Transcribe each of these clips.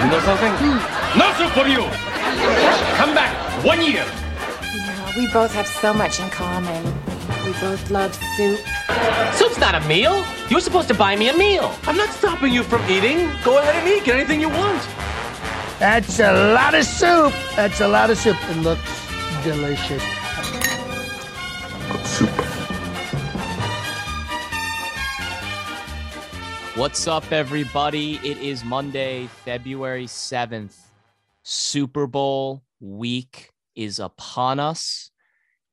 You know something? No soup for you! Come back one year! Yeah, we both have so much in common. We both love soup. Soup's not a meal. You're supposed to buy me a meal. I'm not stopping you from eating. Go ahead and eat. Get anything you want. That's a lot of soup. That's a lot of soup. It looks delicious. What's up, everybody? It is Monday, February 7th. Super Bowl week is upon us.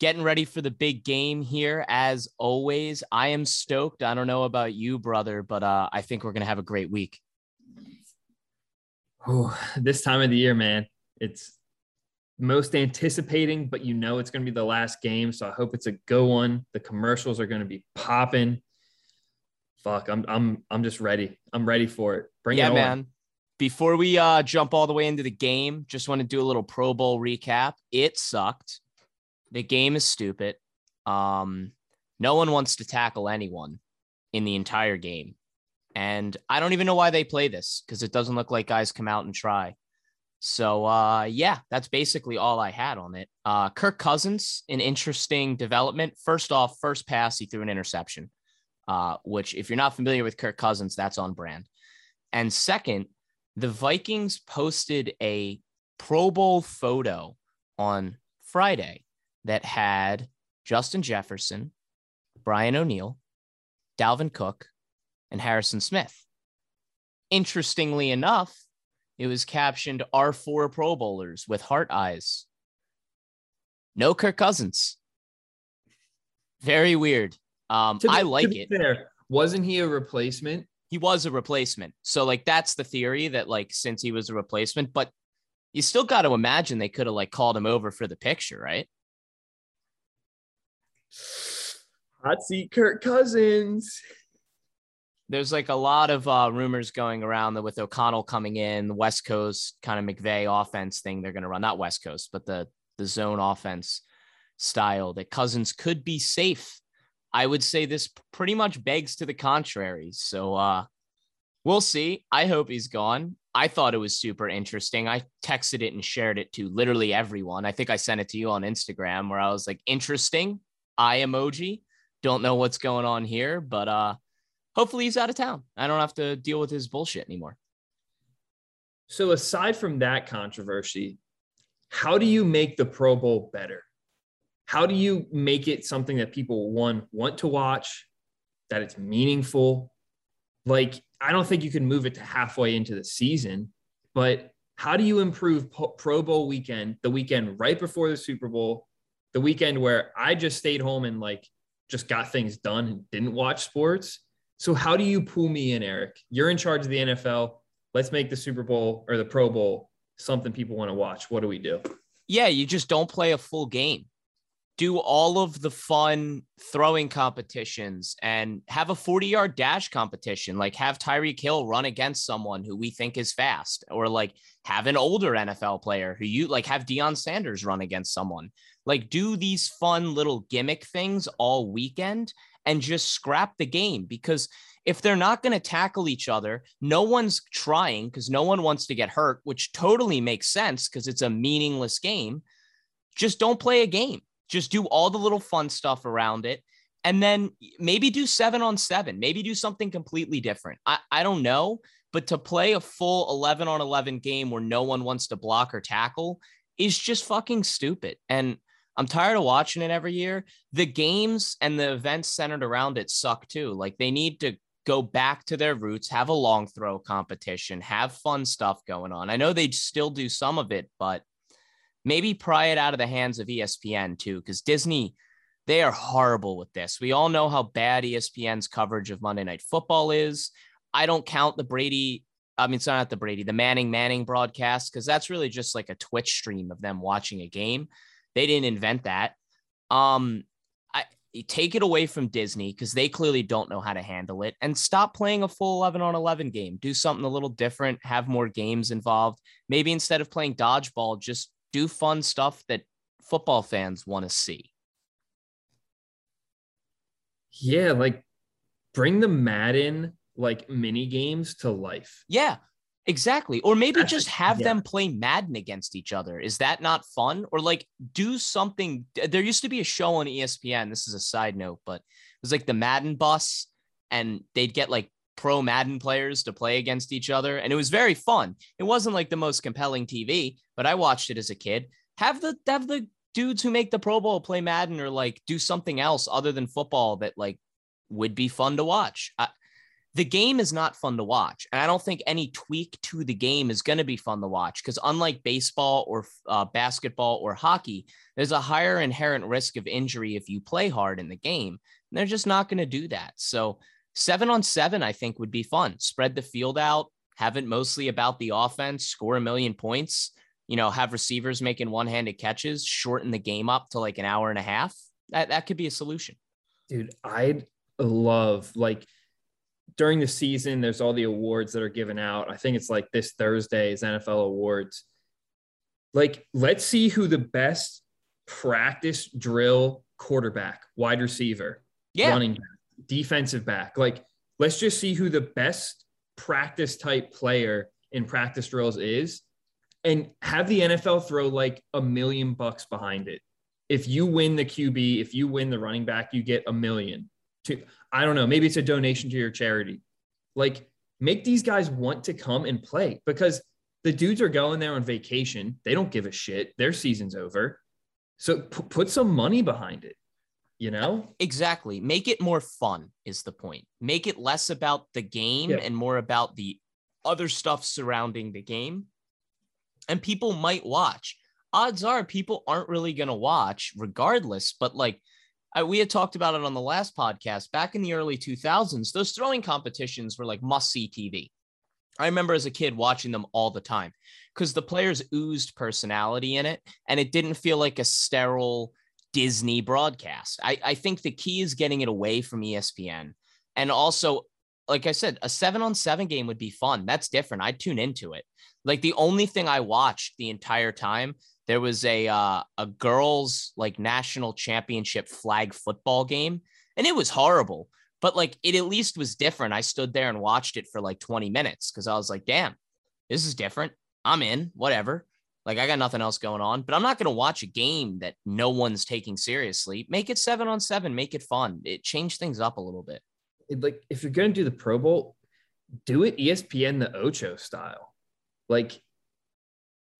Getting ready for the big game here, as always. I am stoked. I don't know about you, brother, but uh, I think we're going to have a great week. Ooh, this time of the year, man, it's most anticipating, but you know it's going to be the last game. So I hope it's a good one. The commercials are going to be popping. Fuck, I'm I'm I'm just ready. I'm ready for it. Bring yeah, it on. man. Before we uh, jump all the way into the game, just want to do a little Pro Bowl recap. It sucked. The game is stupid. Um, no one wants to tackle anyone in the entire game. And I don't even know why they play this because it doesn't look like guys come out and try. So uh, yeah, that's basically all I had on it. Uh, Kirk Cousins, an interesting development. First off, first pass, he threw an interception, uh, which if you're not familiar with Kirk Cousins, that's on brand. And second, the Vikings posted a Pro Bowl photo on Friday that had Justin Jefferson, Brian O'Neill, Dalvin Cook, and Harrison Smith. Interestingly enough, it was captioned Our four Pro Bowlers with heart eyes. No Kirk Cousins. Very weird. Um, be- I like it. fair, wasn't he a replacement? He was a replacement. So, like, that's the theory that, like, since he was a replacement, but you still got to imagine they could have, like, called him over for the picture, right? Hot seat Kirk Cousins. there's like a lot of uh, rumors going around that with O'Connell coming in, the West Coast kind of McVay offense thing they're going to run, not West Coast, but the the zone offense style that Cousins could be safe. I would say this pretty much begs to the contrary. So uh, we'll see. I hope he's gone. I thought it was super interesting. I texted it and shared it to literally everyone. I think I sent it to you on Instagram where I was like, interesting, eye emoji. Don't know what's going on here, but uh hopefully he's out of town. I don't have to deal with his bullshit anymore. So aside from that controversy, how do you make the Pro Bowl better? How do you make it something that people one want to watch, that it's meaningful? Like I don't think you can move it to halfway into the season, but how do you improve Pro Bowl weekend, the weekend right before the Super Bowl, the weekend where I just stayed home and like just got things done and didn't watch sports? So how do you pull me in, Eric? You're in charge of the NFL. Let's make the Super Bowl or the Pro Bowl something people want to watch. What do we do? Yeah, you just don't play a full game. Do all of the fun throwing competitions and have a 40 yard dash competition. Like have Tyreek Hill run against someone who we think is fast, or like have an older NFL player who you like have Deion Sanders run against someone. Like do these fun little gimmick things all weekend and just scrap the game because if they're not going to tackle each other, no one's trying because no one wants to get hurt, which totally makes sense because it's a meaningless game. Just don't play a game. Just do all the little fun stuff around it. And then maybe do seven on seven, maybe do something completely different. I, I don't know. But to play a full 11 on 11 game where no one wants to block or tackle is just fucking stupid. And I'm tired of watching it every year. The games and the events centered around it suck too. Like they need to go back to their roots, have a long throw competition, have fun stuff going on. I know they still do some of it, but maybe pry it out of the hands of ESPN too, because Disney, they are horrible with this. We all know how bad ESPN's coverage of Monday Night Football is. I don't count the Brady. I mean, it's not the Brady, the Manning Manning broadcast, because that's really just like a Twitch stream of them watching a game. They didn't invent that. Um, I take it away from Disney because they clearly don't know how to handle it and stop playing a full 11 on 11 game. Do something a little different, have more games involved. Maybe instead of playing dodgeball, just do fun stuff that football fans want to see. Yeah, like bring the Madden like mini games to life. Yeah. Exactly. Or maybe That's- just have yeah. them play Madden against each other. Is that not fun? Or like do something. There used to be a show on ESPN. This is a side note, but it was like the Madden bus, and they'd get like pro Madden players to play against each other. And it was very fun. It wasn't like the most compelling TV, but I watched it as a kid. Have the have the dudes who make the Pro Bowl play Madden or like do something else other than football that like would be fun to watch. I, the game is not fun to watch. And I don't think any tweak to the game is going to be fun to watch because, unlike baseball or uh, basketball or hockey, there's a higher inherent risk of injury if you play hard in the game. And they're just not going to do that. So, seven on seven, I think, would be fun. Spread the field out, have it mostly about the offense, score a million points, you know, have receivers making one handed catches, shorten the game up to like an hour and a half. That, that could be a solution. dude i'd love like during the season there's all the awards that are given out i think it's like this thursday is nfl awards like let's see who the best practice drill quarterback wide receiver Yeah. running back defensive back like let's just see who the best practice type player in practice drills is and have the nfl throw like a million bucks behind it if you win the QB, if you win the running back, you get a million. To I don't know, maybe it's a donation to your charity. Like make these guys want to come and play because the dudes are going there on vacation. They don't give a shit. Their season's over. So p- put some money behind it. You know? Exactly. Make it more fun is the point. Make it less about the game Yeah. and more about the other stuff surrounding the game. And people might watch. Odds are people aren't really going to watch regardless, but like I, we had talked about it on the last podcast back in the early 2000s, those throwing competitions were like must see TV. I remember as a kid watching them all the time because the players oozed personality in it and it didn't feel like a sterile Disney broadcast. I, I think the key is getting it away from ESPN. And also, like I said, a seven on seven game would be fun. That's different. I'd tune into it. Like the only thing I watched the entire time, there was a uh, a girls like national championship flag football game, and it was horrible. But like it at least was different. I stood there and watched it for like 20 minutes because I was like, damn, this is different. I'm in, whatever. Like I got nothing else going on, but I'm not going to watch a game that no one's taking seriously. Make it seven on seven, make it fun. It changed things up a little bit. Like if you're gonna do the Pro Bowl, do it ESPN the Ocho style. Like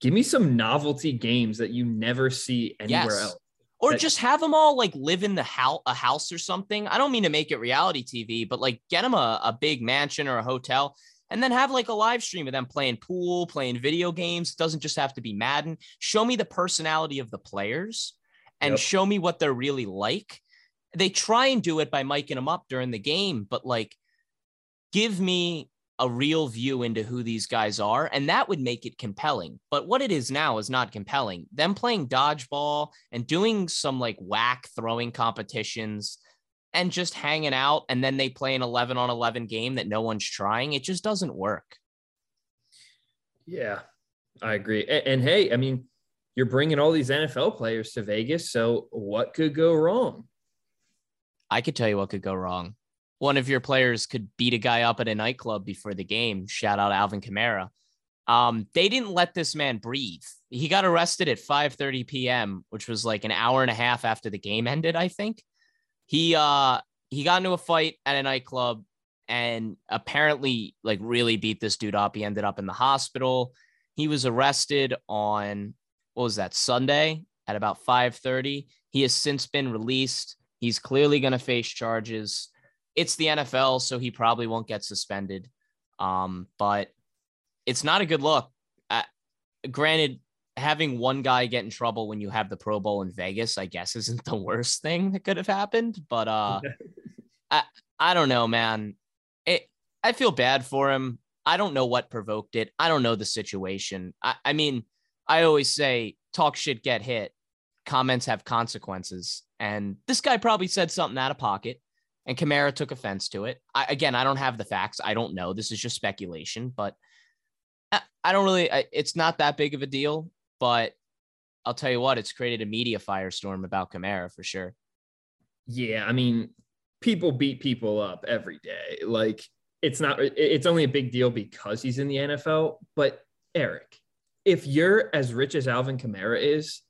give me some novelty games that you never see anywhere Yes. else. Or That- just have them all like live in the house, a house or something. I don't mean to make it reality TV, but like get them a, a big mansion or a hotel and then have like a live stream of them playing pool, playing video games. It doesn't just have to be Madden. Show me the personality of the players and Yep. show me what they're really like. They try and do it by miking them up during the game, but like give me a real view into who these guys are, and that would make it compelling. But what it is now is not compelling. Them playing dodgeball and doing some like whack throwing competitions and just hanging out, and then they play an 11 on 11 game that no one's trying. It just doesn't work. Yeah, I agree. And, and hey, I mean, you're bringing all these NFL players to Vegas, so what could go wrong? I could tell you what could go wrong. One of your players could beat a guy up at a nightclub before the game. Shout out Alvin Kamara. Um, they didn't let this man breathe. He got arrested at 5:30 p.m., which was like an hour and a half after the game ended, I think. He uh he got into a fight at a nightclub and apparently like really beat this dude up. He ended up in the hospital. He was arrested on what was that Sunday at about 5:30. He has since been released. He's clearly going to face charges. It's the NFL, so he probably won't get suspended. Um, but it's not a good look. Uh, granted, having one guy get in trouble when you have the Pro Bowl in Vegas, I guess, isn't the worst thing that could have happened. But uh, I I don't know, man. It I feel bad for him. I don't know what provoked it. I don't know the situation. I, I mean, I always say talk shit, get hit. Comments have consequences. And this guy probably said something out of pocket, and Kamara took offense to it. I, again, I don't have the facts. I don't know. This is just speculation, but I, I don't really, I, it's not that big of a deal. But I'll tell you what, it's created a media firestorm about Kamara for sure. Yeah, I mean, people beat people up every day. Like it's not it's only a big deal because he's in the NFL. But Eric, if you're as rich as Alvin Kamara is,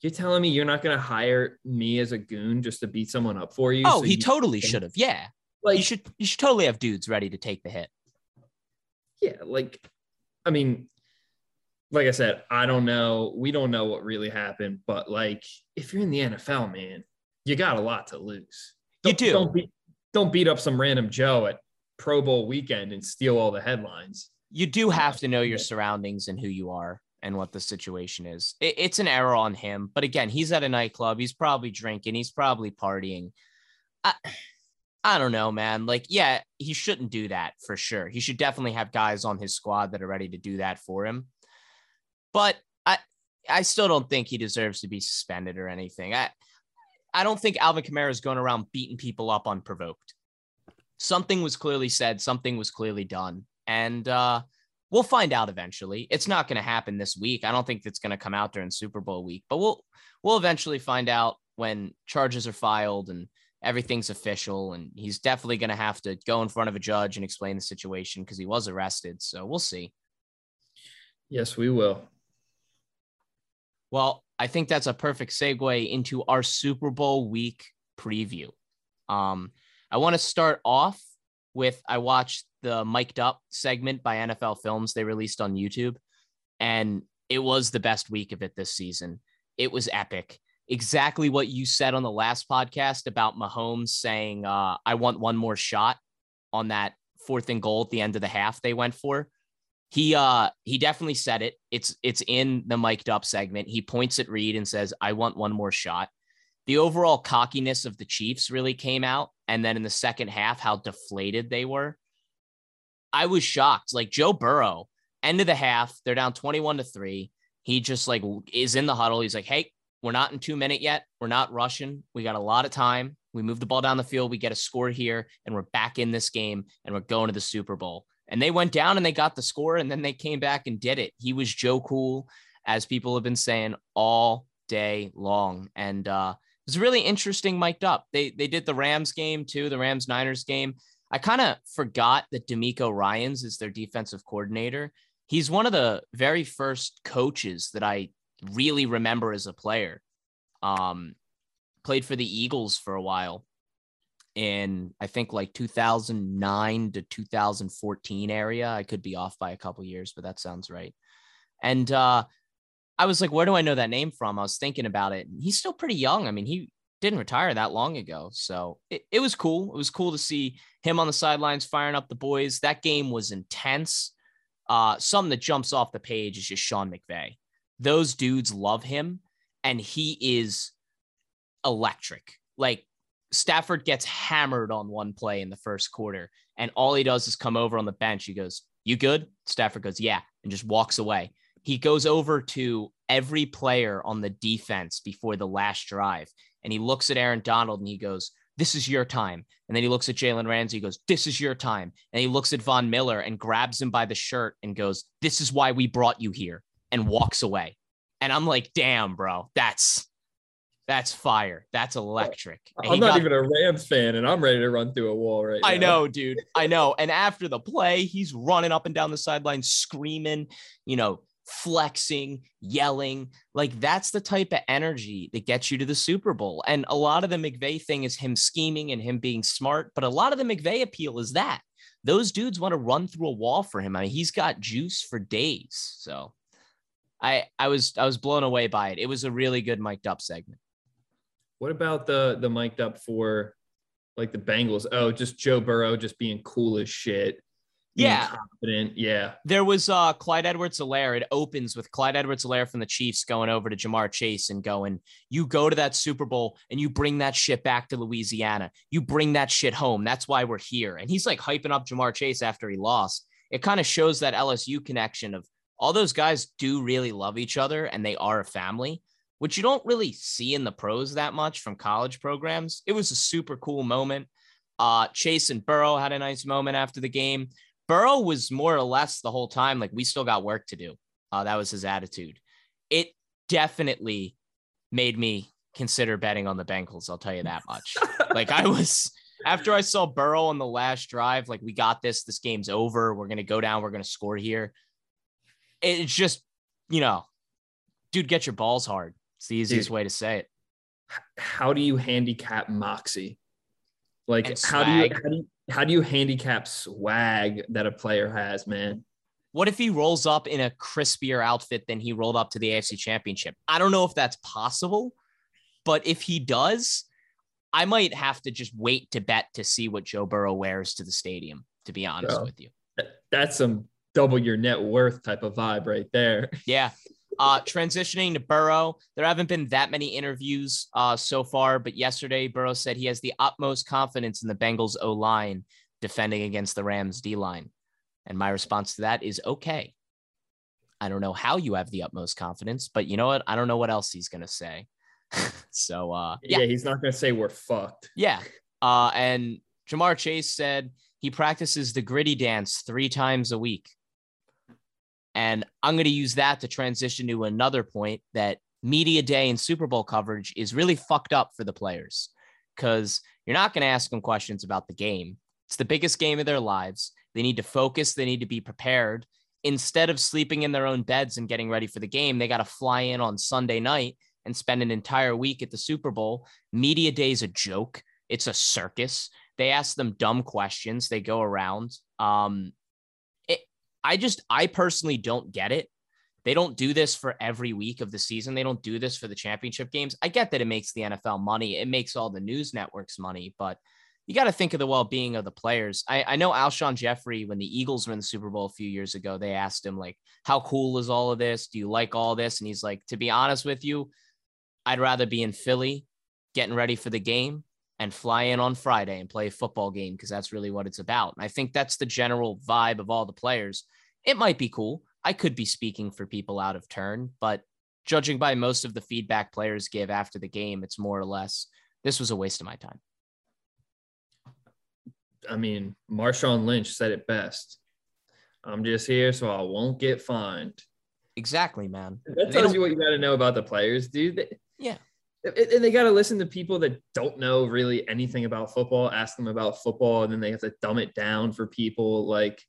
you're telling me you're not going to hire me as a goon just to beat someone up for you? Oh, so he you totally should have. Yeah. Like you should you should totally have dudes ready to take the hit. yeah, like I mean, like I said, I don't know. We don't know what really happened, but like if you're in the NFL, man, you got a lot to lose. You Don't- do. Don't beat don't beat up some random Joe at Pro Bowl weekend and steal all the headlines. You do have to know your surroundings and who you are and what the situation is. It, it's an error on him, but again, he's at a nightclub. He's probably drinking. He's probably partying. I, I don't know, man. Like, yeah, he shouldn't do that for sure. He should definitely have guys on his squad that are ready to do that for him. But I, I still don't think he deserves to be suspended or anything. I, I don't think Alvin Kamara is going around beating people up unprovoked. Something was clearly said. Something was clearly done, and uh, we'll find out eventually. It's not going to happen this week. I don't think it's going to come out during Super Bowl week, but we'll we'll eventually find out when charges are filed and everything's official. And he's definitely going to have to go in front of a judge and explain the situation because he was arrested. So we'll see. Yes, we will. Well, I think that's a perfect segue into our Super Bowl week preview. Um, I want to start off with I watched the mic'd up segment by NFL Films they released on YouTube, and it was the best week of it this season. It was epic. Exactly what you said on the last podcast about Mahomes saying, uh, I want one more shot on that fourth and goal at the end of the half they went for he uh he definitely said it. It's it's in the mic'd up segment. He points at Reid and says i want one more shot. The overall cockiness of the chiefs really came out and then in the second half how deflated they were. I was shocked. Like joe burrow end of the half they're down 21 to 3 he just like is in the huddle. He's like hey we're not in two minute yet. We're not rushing. We got a lot of time. We move the ball down the field. We get a score here and we're back in this game and we're going to the super bowl and they went down and they got the score and then they came back and did it. He was Joe Cool, as people have been saying all day long. And uh, it was really interesting mic'd up. They they did the Rams game too, the Rams Niners game. I kind of forgot that DeMeco Ryans is their defensive coordinator. He's one of the very first coaches that I really remember as a player. Um, played for the Eagles for a while in I think like 2009 to 2014 area. I could be off by a couple years, but that sounds right. And uh, I was like, where do I know that name from? I was thinking about it. He's still pretty young. I mean, he didn't retire that long ago. So it, it was cool. It was cool to see him on the sidelines firing up the boys. That game was intense. Uh, something that jumps off the page is just Sean McVay. Those dudes love him, and he is electric. Like Stafford gets hammered on one play in the first quarter, and all he does is come over on the bench. He goes, You good? Stafford goes, Yeah, and just walks away. He goes over to every player on the defense before the last drive, and he looks at Aaron Donald and he goes, This is your time. And then he looks at Jalen Ramsey, he goes, This is your time. And he looks at Von Miller and grabs him by the shirt and goes, This is why we brought you here, and walks away. And I'm like, Damn, bro, that's that's fire. That's electric. And I'm not got- even a Rams fan, and I'm ready to run through a wall right now. I know, dude. I know. And after the play, he's running up and down the sideline, screaming, you know, flexing, yelling. Like that's the type of energy that gets you to the Super Bowl. And a lot of the McVay thing is him scheming and him being smart. But a lot of the McVay appeal is that those dudes want to run through a wall for him. I mean, he's got juice for days. So I I was I was blown away by it. It was a really good mic'd up segment. What about the the mic'd up for like the Bengals? Oh, just Joe Burrow just being cool as shit. Yeah. confident. Yeah. There was uh Clyde Edwards Helaire. It opens with Clyde Edwards Helaire from the Chiefs going over to Ja'Marr Chase and going, You go to that Super Bowl and you bring that shit back to Louisiana. You bring that shit home. That's why we're here. And he's like hyping up Ja'Marr Chase after he lost. It kind of shows that LSU connection of all those guys do really love each other and they are a family, which you don't really see in the pros that much from college programs. It was a super cool moment. Uh, Chase and Burrow had a nice moment after the game. Burrow was more or less the whole time like we still got work to do. Uh, that was his attitude. It definitely made me consider betting on the Bengals. I'll tell you that much. like I was, after I saw Burrow on the last drive, like we got this, this game's over. We're gonna go down, we're gonna score here. It's just, you know, dude, get your balls hard. It's the easiest Dude. way to say it. How do you handicap moxie? Like how do you how do you how do you handicap swag that a player has, man? What if he rolls up in a crispier outfit than he rolled up to the AFC Championship? I don't know if that's possible, but if he does, I might have to just wait to bet to see what Joe Burrow wears to the stadium, to be honest with you. That's some double your net worth type of vibe right there. Yeah. Uh, transitioning to Burrow, there haven't been that many interviews uh, so far, but yesterday Burrow said he has the utmost confidence in the Bengals O line defending against the Rams D line. And my response to that is okay. I don't know how you have the utmost confidence, but you know what? I don't know what else he's going to say. so, uh, Yeah, yeah, he's not gonna say we're fucked. yeah. Uh, and Ja'Marr Chase said he practices the Griddy dance three times a week. And I'm going to use that to transition to another point that media day and Super Bowl coverage is really fucked up for the players because you're not going to ask them questions about the game. It's the biggest game of their lives. They need to focus, they need to be prepared. Instead of sleeping in their own beds and getting ready for the game, they got to fly in on Sunday night and spend an entire week at the Super Bowl. Media day is a joke. It's a circus. They ask them dumb questions. They go around. Um, I just, I personally don't get it. They don't do this for every week of the season. They don't do this for the championship games. I get that it makes the NFL money. It makes all the news networks money, but you got to think of the well-being of the players. I, I know Alshon Jeffery, when the Eagles were in the Super Bowl a few years ago, they asked him like, "How cool is all of this? Do you like all this?" And he's like, "To be honest with you, I'd rather be in Philly, getting ready for the game, and fly in on Friday and play a football game because that's really what it's about." And I think that's the general vibe of all the players. It might be cool. I could be speaking for people out of turn, but judging by most of the feedback players give after the game, it's more or less this was a waste of my time. I mean, Marshawn Lynch said it best. I'm just here so I won't get fined. Exactly, man. That tells you what you got to know about the players, dude. They- Yeah. And they got to listen to people that don't know really anything about football, ask them about football, and then they have to dumb it down for people. Like,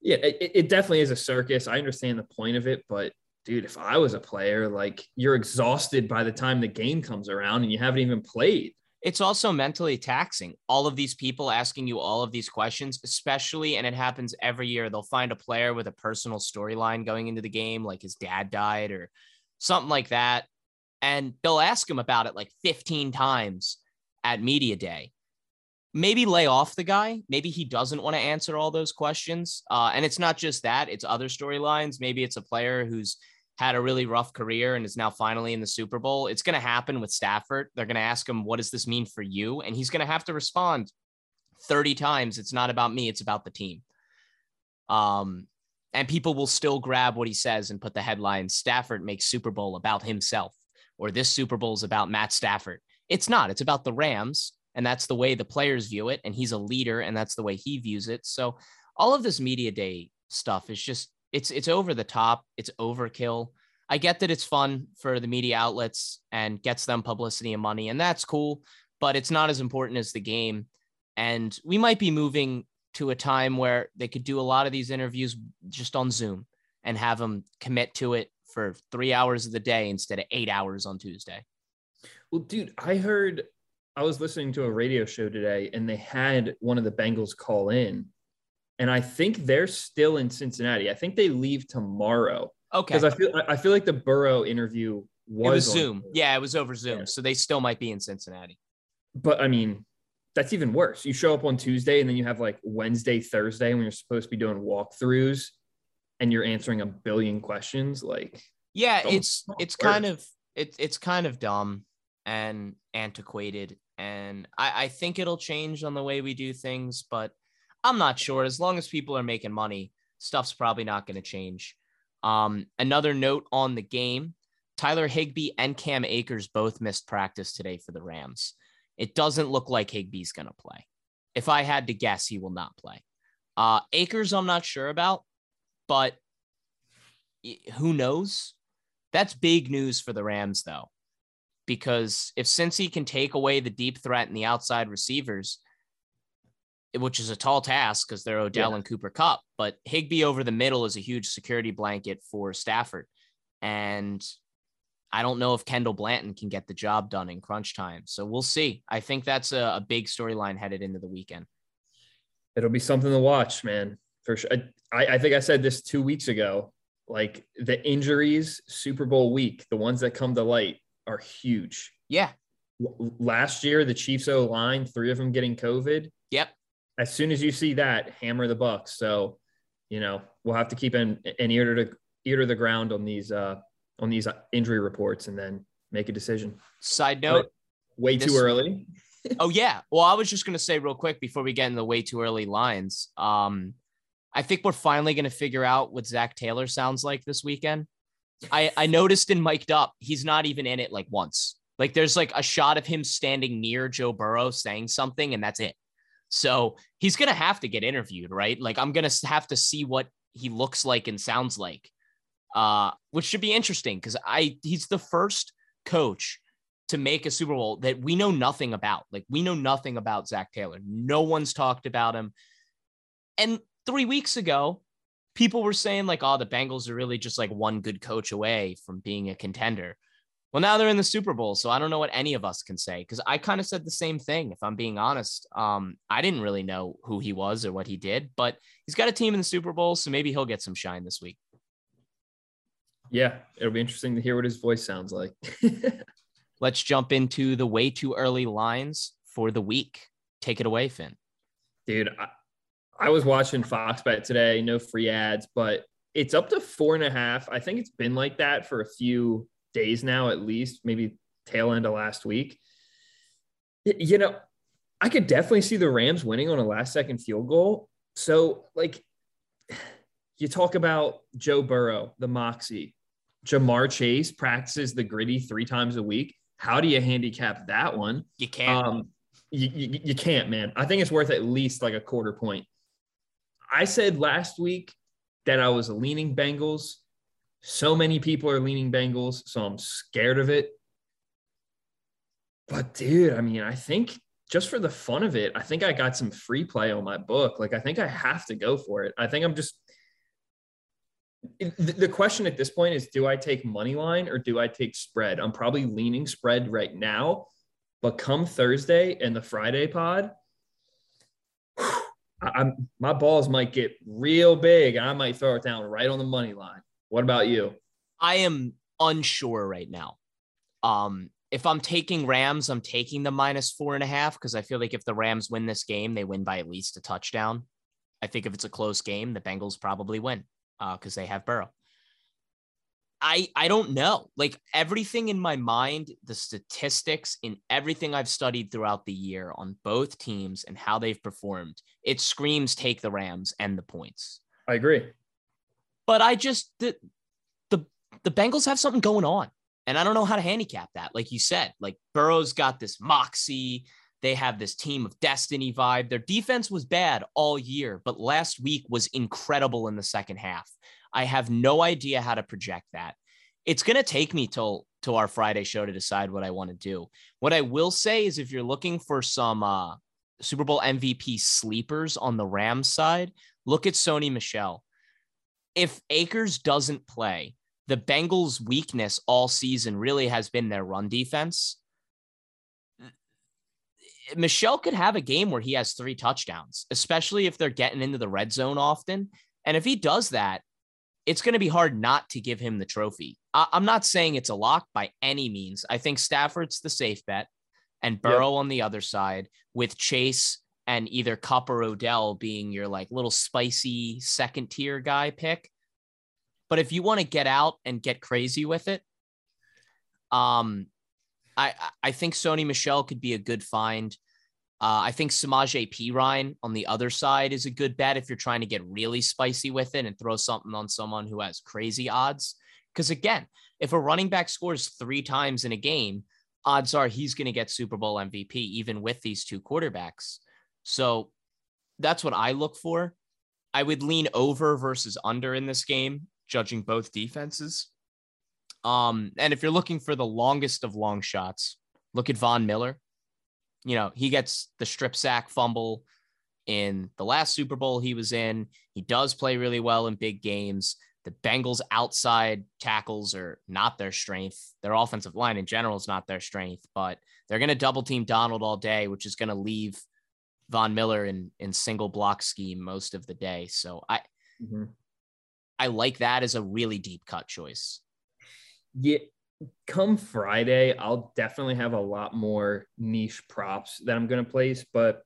yeah, it, it definitely is a circus. I understand the point of it, but dude, if I was a player, like you're exhausted by the time the game comes around and you haven't even played. It's also mentally taxing. All of these people asking you all of these questions, especially, and it happens every year. They'll find a player with a personal storyline going into the game, like his dad died or something like that. And they'll ask him about it like 15 times at media day. Maybe lay off the guy. Maybe he doesn't want to answer all those questions. Uh, and it's not just that, it's other storylines. Maybe it's a player who's had a really rough career and is now finally in the Super Bowl. It's going to happen with Stafford. They're going to ask him, What does this mean for you? And he's going to have to respond 30 times. It's not about me, it's about the team. Um, and people will still grab what he says and put the headline Stafford makes Super Bowl about himself, or this Super Bowl is about Matt Stafford. It's not, it's about the Rams. And that's the way the players view it. And he's a leader, and that's the way he views it. So all of this media day stuff is just it's it's over the top it's overkill i get that it's fun for the media outlets and gets them publicity and money and that's cool but it's not as important as the game and we might be moving to a time where they could do a lot of these interviews just on zoom and have them commit to it for three hours of the day instead of eight hours on tuesday Well, dude, I heard I was listening to a radio show today and they had one of the Bengals call in. And I think they're still in Cincinnati. I think they leave tomorrow. okay Because I feel I feel like the Burrow interview was, was zoom yeah it was over zoom Yeah. so they still might be in cincinnati But I mean, that's even worse. You show up on Tuesday and then you have like Wednesday, Thursday when you're supposed to be doing walkthroughs and you're answering a billion questions. Like, Yeah, it's it's work. kind of it's it's kind of dumb and antiquated, and I I think it'll change on the way we do things, but I'm not sure. As long as people are making money, stuff's probably not going to change. Um, another note on the game: Tyler Higbee and Cam Akers both missed practice today for the Rams. It doesn't look like Higbee's going to play. If I had to guess, he will not play. Uh, Akers, I'm not sure about, but who knows? That's big news for the Rams, though, because if Cincy can take away the deep threat and the outside receivers, which is a tall task because they're Odell Yeah. and Cooper Kupp. But Higbee over the middle is a huge security blanket for Stafford. And I don't know if Kendall Blanton can get the job done in crunch time. So we'll see. I think that's a, a big storyline headed into the weekend. It'll be something to watch, man. For sure. I, I think I said this two weeks ago. Like the injuries, Super Bowl week, the ones that come to light are huge. Yeah. Last year, the Chiefs O line, three of them getting COVID. Yep. As soon as you see that, hammer the Bucks. So, you know, we'll have to keep an, an ear to the ear to the ground on these uh on these injury reports and then make a decision. Side note. Way This- too early. oh yeah. Well, I was just gonna say real quick before we get in the way too early lines. Um, I think we're finally gonna figure out what Zac Taylor sounds like this weekend. I I noticed in mic'd up, he's not even in it like once. Like there's like a shot of him standing near Joe Burrow saying something, and that's it. So he's gonna have to get interviewed, right? Like I'm gonna have to see what he looks like and sounds like, uh, which should be interesting because I he's the first coach to make a Super Bowl that we know nothing about. Like we know nothing about Zac Taylor. No one's talked about him. And three weeks ago, people were saying like, "Oh, the Bengals are really just like one good coach away from being a contender." Well, now they're in the Super Bowl, so I don't know what any of us can say because I kind of said the same thing. If I'm being honest, um, I didn't really know who he was or what he did, but he's got a team in the Super Bowl, so maybe he'll get some shine this week. Yeah, it'll be interesting to hear what his voice sounds like. Let's jump into the way too early lines for the week. Take it away, Finn. Dude, I, I was watching Fox Bet today, no free ads, but it's up to four and a half. I think it's been like that for a few days now, at least, maybe tail end of last week. You know, I could definitely see the Rams winning on a last second field goal. So, like, you talk about Joe Burrow, the Moxie, Ja'Marr Chase practices the Griddy three times a week. How do you handicap that one? You can't. Um, you, you, you can't, man. I think it's worth at least like a quarter point. I said last week that I was leaning Bengals. So many people are leaning Bengals, so I'm scared of it. But dude, I mean, I think just for the fun of it, I think I got some free play on my book. Like, I think I have to go for it. I think I'm just. The question at this point is do I take money line or do I take spread? I'm probably leaning spread right now, but come Thursday and the Friday pod, I'm my balls might get real big and I might throw it down right on the money line. What about you? I am unsure right now. Um, if I'm taking Rams, I'm taking the minus four and a half because I feel like if the Rams win this game, they win by at least a touchdown. I think if it's a close game, the Bengals probably win because they have Burrow. I I don't know. Like everything in my mind, the statistics in everything I've studied throughout the year on both teams and how they've performed, it screams take the Rams and the points I agree. but I just the the the Bengals have something going on, and I don't know how to handicap that. Like you said, like Burrow's got this moxie. They have this team of destiny vibe. Their defense was bad all year, but last week was incredible in the second half. I have no idea how to project that. It's gonna take me till till our Friday show to decide what I want to do. What I will say is, if you're looking for some uh, Super Bowl MVP sleepers on the Rams side, look at Sony Michel if Akers doesn't play, the Bengals' weakness all season really has been their run defense. Michel could have a game where he has three touchdowns, especially if they're getting into the red zone often. And if he does that, it's going to be hard not to give him the trophy. I- I'm not saying it's a lock by any means. I think Stafford's the safe bet and Burrow on the other side with Chase and either Kupp or Odell being your like little spicy second tier guy pick. But if you want to get out and get crazy with it, um, I I think Sony Michel could be a good find. Uh, I think Samaje Perine on the other side is a good bet if you're trying to get really spicy with it and throw something on someone who has crazy odds. Because again, if a running back scores three times in a game, odds are he's going to get Super Bowl MVP, even with these two quarterbacks. So that's what I look for. I would lean over versus under in this game, judging both defenses. Um, and if you're looking for the longest of long shots, look at Von Miller. You know, he gets the strip sack fumble. in the last Super Bowl he was in. He does play really well in big games. The Bengals' outside tackles are not their strength. Their offensive line in general is not their strength, but they're going to double team Donald all day, which is going to leave Von Miller in in single block scheme most of the day. So I Mm-hmm. I like that as a really deep cut choice. Yeah, come Friday, I'll definitely have a lot more niche props that I'm going to place. But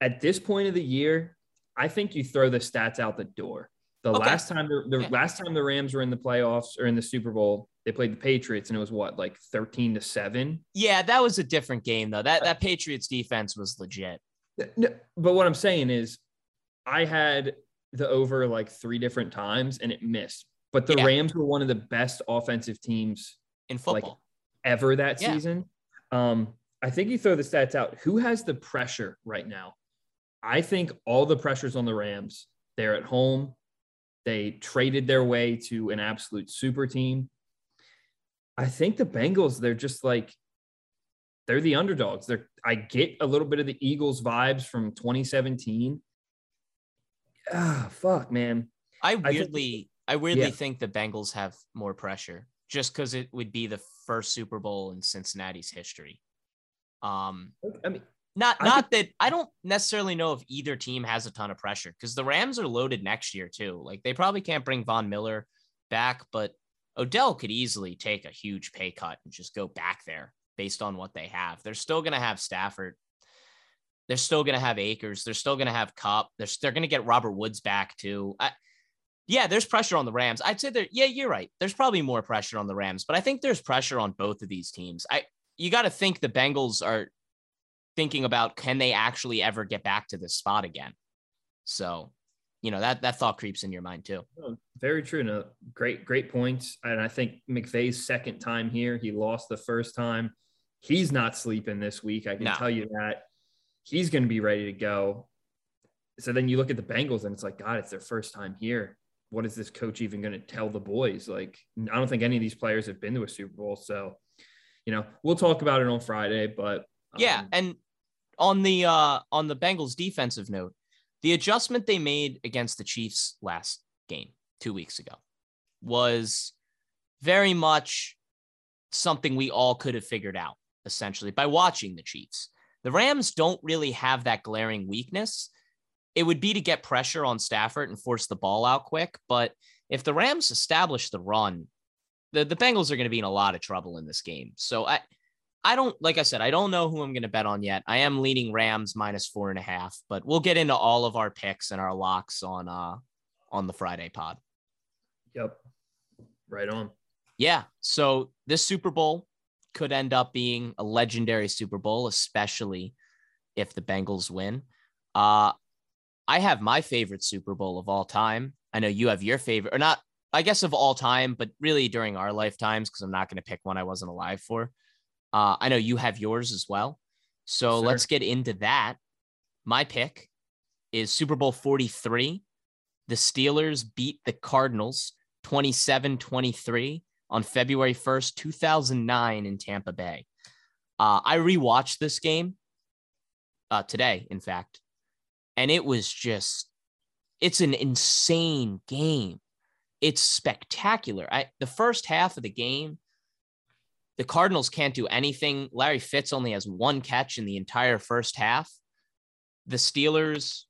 at this point of the year, I think you throw the stats out the door. The Okay. last time the, the Yeah. last time the Rams were in the playoffs or in the Super Bowl, they played the Patriots and it was what like 13 to 7. Yeah, that was a different game though. That that Patriots defense was legit. No, but what I'm saying is I had the over like three different times and it missed. But the Yeah. Rams were one of the best offensive teams in Like, football. ever that Yeah. season. Um, I think you throw the stats out. Who has the pressure right now? I think all the pressures on the Rams. They're at home. They traded their way to an absolute super team. I think the Bengals, they're just like they're the underdogs. They're I get a little bit of the Eagles vibes from 2017. Ah, fuck, man. I think- weirdly I weirdly Yeah. think the Bengals have more pressure just because it would be the first Super Bowl in Cincinnati's history. Um I mean, not I not that I don't necessarily know if either team has a ton of pressure because the Rams are loaded next year too. Like they probably can't bring Von Miller back, but Odell could easily take a huge pay cut and just go back there based on what they have. They're still going to have Stafford. They're still going to have Akers. They're still going to have Kupp. They're they're going to get Robert Woods back too. I, yeah, there's pressure on the Rams. I'd say there. Yeah, you're right. There's probably more pressure on the Rams, but I think there's pressure on both of these teams. I you got to think the Bengals are thinking about can they actually ever get back to this spot again. So, you know that that thought creeps in your mind too. Oh, very true. No, great, great points. And I think McVay's second time here, he lost the first time. He's not sleeping this week. I can No. tell you that. He's going to be ready to go. So then you look at the Bengals and it's like, God, it's their first time here. What is this coach even going to tell the boys? Like, I don't think any of these players have been to a Super Bowl. So, you know, we'll talk about it on Friday, but Yeah, um, and on the uh on the Bengals defensive note, the adjustment they made against the Chiefs last game 2 weeks ago was very much something we all could have figured out essentially by watching the Chiefs. The Rams don't really have that glaring weakness. It would be to get pressure on Stafford and force the ball out quick, but if the Rams establish the run, the, the Bengals are going to be in a lot of trouble in this game. So I I don't like I said, I don't know who I'm gonna bet on yet. I am leaning Rams minus four and a half, but we'll get into all of our picks and our locks on uh on the Friday pod. yep. Right on. Yeah. So this Super Bowl could end up being a legendary Super Bowl, especially if the Bengals win. Uh I have my favorite Super Bowl of all time. I know you have your favorite, or not, I guess of all time, but really during our lifetimes, because I'm not going to pick one I wasn't alive for. Uh, I know you have yours as well. So Sir. let's get into that. My pick is Super Bowl 43. The Steelers beat the Cardinals 27 23 on February 1st, 2009, in Tampa Bay. Uh, I rewatched this game uh, today, in fact, and it was just, it's an insane game. It's spectacular. I, the first half of the game, the Cardinals can't do anything. Larry Fitz only has one catch in the entire first half. The Steelers,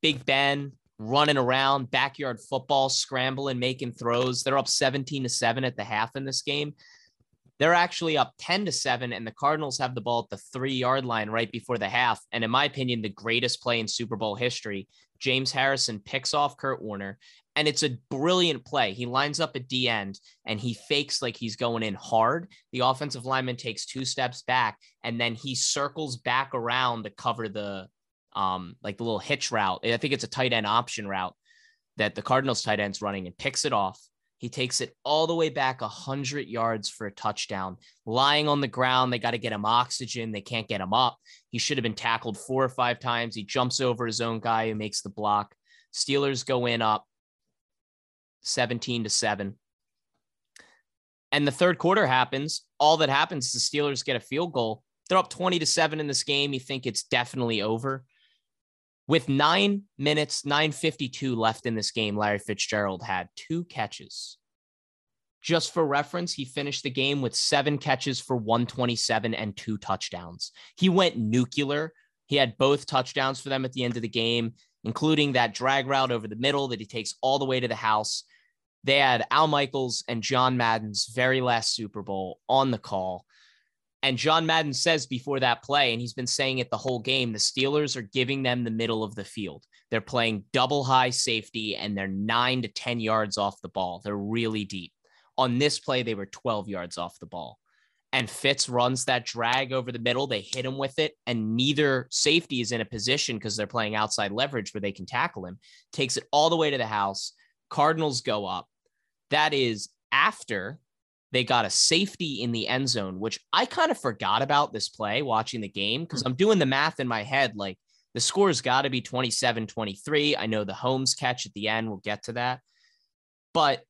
Big Ben running around, backyard football, scrambling, making throws. They're up 17 to 7 at the half in this game. They're actually up 10 to 7, and the Cardinals have the ball at the three yard line right before the half. And in my opinion, the greatest play in Super Bowl history. James Harrison picks off Kurt Warner, and it's a brilliant play. He lines up at D end and he fakes like he's going in hard. The offensive lineman takes two steps back, and then he circles back around to cover the um like the little hitch route. I think it's a tight end option route that the Cardinals tight end's running and picks it off. He takes it all the way back 100 yards for a touchdown. Lying on the ground, they got to get him oxygen. They can't get him up. He should have been tackled four or five times. He jumps over his own guy who makes the block. Steelers go in up 17 to 7. And the third quarter happens. All that happens is the Steelers get a field goal. They're up 20 to 7 in this game. You think it's definitely over. With nine minutes, 952 left in this game, Larry Fitzgerald had two catches. Just for reference, he finished the game with seven catches for 127 and two touchdowns. He went nuclear. He had both touchdowns for them at the end of the game, including that drag route over the middle that he takes all the way to the house. They had Al Michaels and John Madden's very last Super Bowl on the call. And John Madden says before that play, and he's been saying it the whole game, the Steelers are giving them the middle of the field. They're playing double high safety and they're nine to 10 yards off the ball. They're really deep. On this play, they were 12 yards off the ball. And Fitz runs that drag over the middle. They hit him with it, and neither safety is in a position because they're playing outside leverage where they can tackle him. Takes it all the way to the house. Cardinals go up. That is after they got a safety in the end zone, which I kind of forgot about this play watching the game because hmm. I'm doing the math in my head. Like the score's got to be 27 23. I know the Holmes catch at the end. We'll get to that. But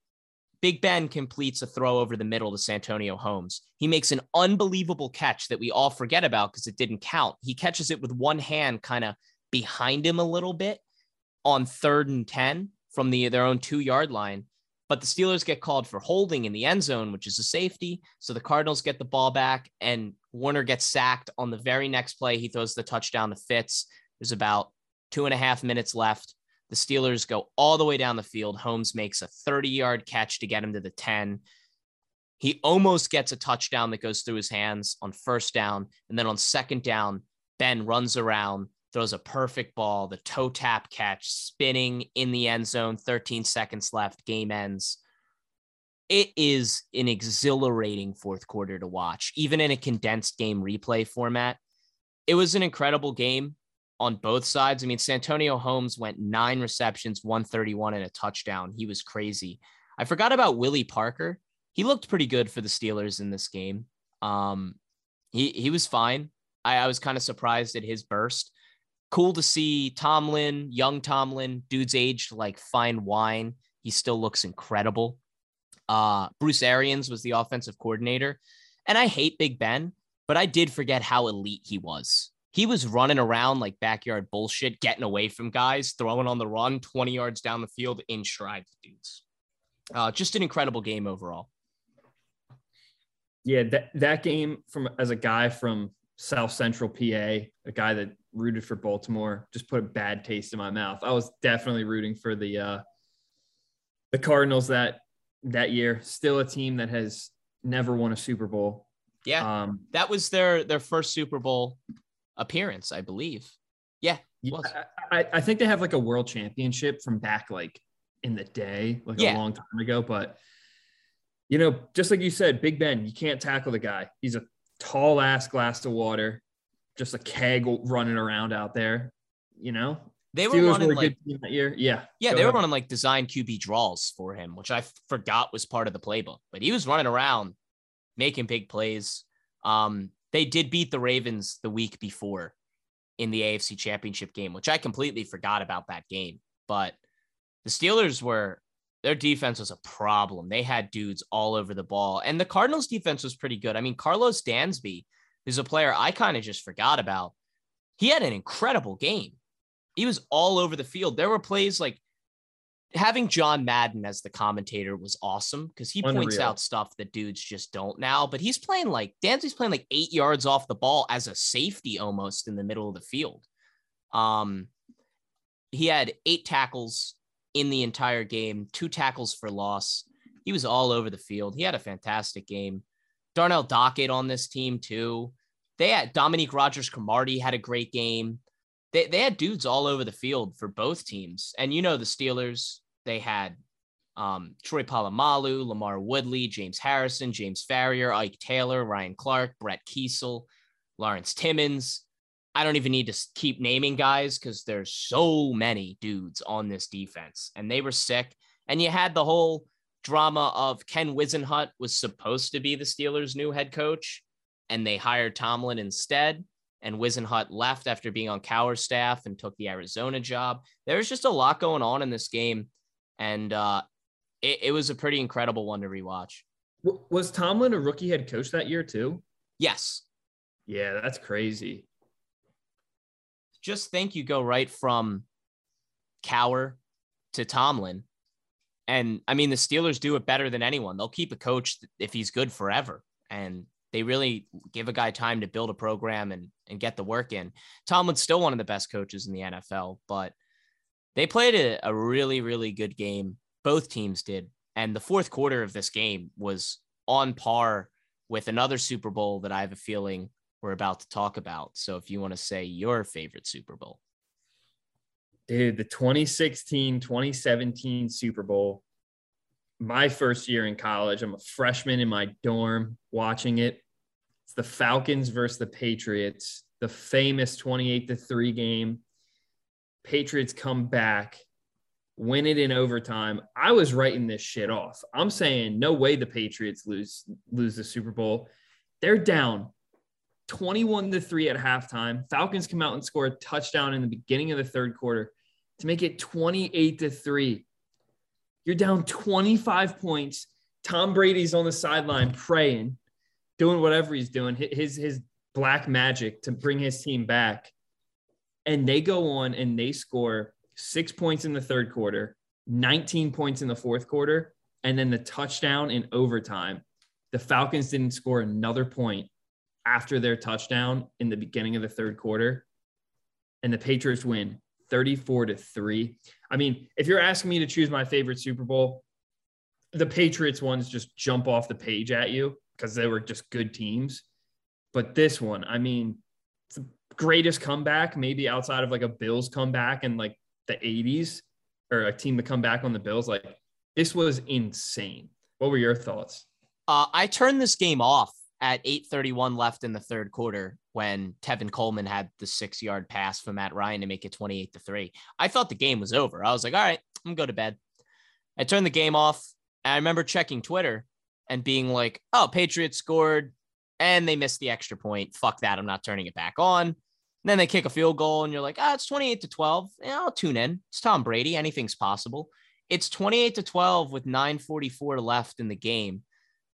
Big Ben completes a throw over the middle to Santonio Holmes. He makes an unbelievable catch that we all forget about because it didn't count. He catches it with one hand kind of behind him a little bit on third and 10 from the their own two yard line. But the Steelers get called for holding in the end zone, which is a safety. So the Cardinals get the ball back, and Warner gets sacked on the very next play. He throws the touchdown to Fitz. There's about two and a half minutes left. The Steelers go all the way down the field. Holmes makes a 30 yard catch to get him to the 10. He almost gets a touchdown that goes through his hands on first down. And then on second down, Ben runs around, throws a perfect ball, the toe tap catch, spinning in the end zone, 13 seconds left, game ends. It is an exhilarating fourth quarter to watch, even in a condensed game replay format. It was an incredible game on both sides. I mean, Santonio Holmes went nine receptions, 131 and a touchdown. He was crazy. I forgot about Willie Parker. He looked pretty good for the Steelers in this game. Um, he he was fine. I, I was kind of surprised at his burst. Cool to see Tomlin, young Tomlin, dude's aged like fine wine. He still looks incredible. Uh, Bruce Arians was the offensive coordinator, and I hate Big Ben, but I did forget how elite he was he was running around like backyard bullshit, getting away from guys, throwing on the run 20 yards down the field in stride dudes. Uh, just an incredible game overall. Yeah, that, that game from as a guy from South Central PA, a guy that rooted for Baltimore, just put a bad taste in my mouth. I was definitely rooting for the uh, the Cardinals that that year. Still a team that has never won a Super Bowl. Yeah, um, that was their their first Super Bowl appearance, I believe. Yeah, yeah I, I, think they have like a world championship from back like in the day, like yeah. a long time ago. But you know, just like you said, Big Ben, you can't tackle the guy. He's a tall ass glass of water, just a keg running around out there. You know, they were Steelers running were like that year. Yeah, yeah, they ahead. were running like design QB draws for him, which I forgot was part of the playbook. But he was running around, making big plays. Um, they did beat the Ravens the week before in the AFC Championship game, which I completely forgot about that game. But the Steelers were their defense was a problem. They had dudes all over the ball, and the Cardinals' defense was pretty good. I mean, Karlos Dansby is a player I kind of just forgot about. He had an incredible game. He was all over the field. There were plays like having John Madden as the commentator was awesome because he Unreal. points out stuff that dudes just don't now. But he's playing like Dansby's playing like eight yards off the ball as a safety almost in the middle of the field. Um, he had eight tackles in the entire game, two tackles for loss. He was all over the field. He had a fantastic game. Darnell Dockett on this team too. They had Dominique Rodgers Cromartie had a great game. They, they had dudes all over the field for both teams. And you know the Steelers, they had um, Troy Polamalu, LaMarr Woodley, James Harrison, James Farrior, Ike Taylor, Ryan Clark, Brett Keisel, Lawrence Timmons. I don't even need to keep naming guys because there's so many dudes on this defense, and they were sick. And you had the whole drama of Ken Whisenhunt was supposed to be the Steelers' new head coach, and they hired Tomlin instead. And Whisenhunt left after being on Cowher's staff and took the Arizona job. There's just a lot going on in this game and uh, it, it was a pretty incredible one to rewatch. Was Tomlin a rookie head coach that year too? Yes. Yeah, that's crazy. just think you go right from Cowher to Tomlin. And I mean, the Steelers do it better than anyone. They'll keep a coach if he's good forever. And they really give a guy time to build a program and, and get the work in. Tomlin's still one of the best coaches in the NFL, but they played a, a really, really good game. Both teams did. And the fourth quarter of this game was on par with another Super Bowl that I have a feeling we're about to talk about. So if you want to say your favorite Super Bowl. Dude, the 2016 2017 Super Bowl, my first year in college. I'm a freshman in my dorm watching it. It's the Falcons versus the Patriots, the famous 28 to 3 game. Patriots come back, win it in overtime. I was writing this shit off. I'm saying no way the Patriots lose lose the Super Bowl. They're down 21 to 3 at halftime. Falcons come out and score a touchdown in the beginning of the third quarter to make it 28 to 3. You're down 25 points. Tom Brady's on the sideline praying, doing whatever he's doing, his his black magic to bring his team back. And they go on and they score 6 points in the third quarter, 19 points in the fourth quarter, and then the touchdown in overtime. The Falcons didn't score another point after their touchdown in the beginning of the third quarter. And the Patriots win 34 to 3. I mean, if you're asking me to choose my favorite Super Bowl, the Patriots ones just jump off the page at you because they were just good teams. But this one, I mean, it's the greatest comeback, maybe outside of like a Bills comeback in like the 80s or a team to come back on the Bills. Like this was insane. What were your thoughts? Uh, I turned this game off at 8:31 left in the third quarter when Tevin Coleman had the six yard pass for Matt Ryan to make it 28 to three. I thought the game was over. I was like, all right, I'm gonna go to bed. I turned the game off. I remember checking Twitter and being like, oh, Patriots scored and they missed the extra point. Fuck that. I'm not turning it back on. And then they kick a field goal and you're like, ah, it's 28 to 12. Yeah, I'll tune in. It's Tom Brady. Anything's possible. It's 28 to 12 with 944 left in the game.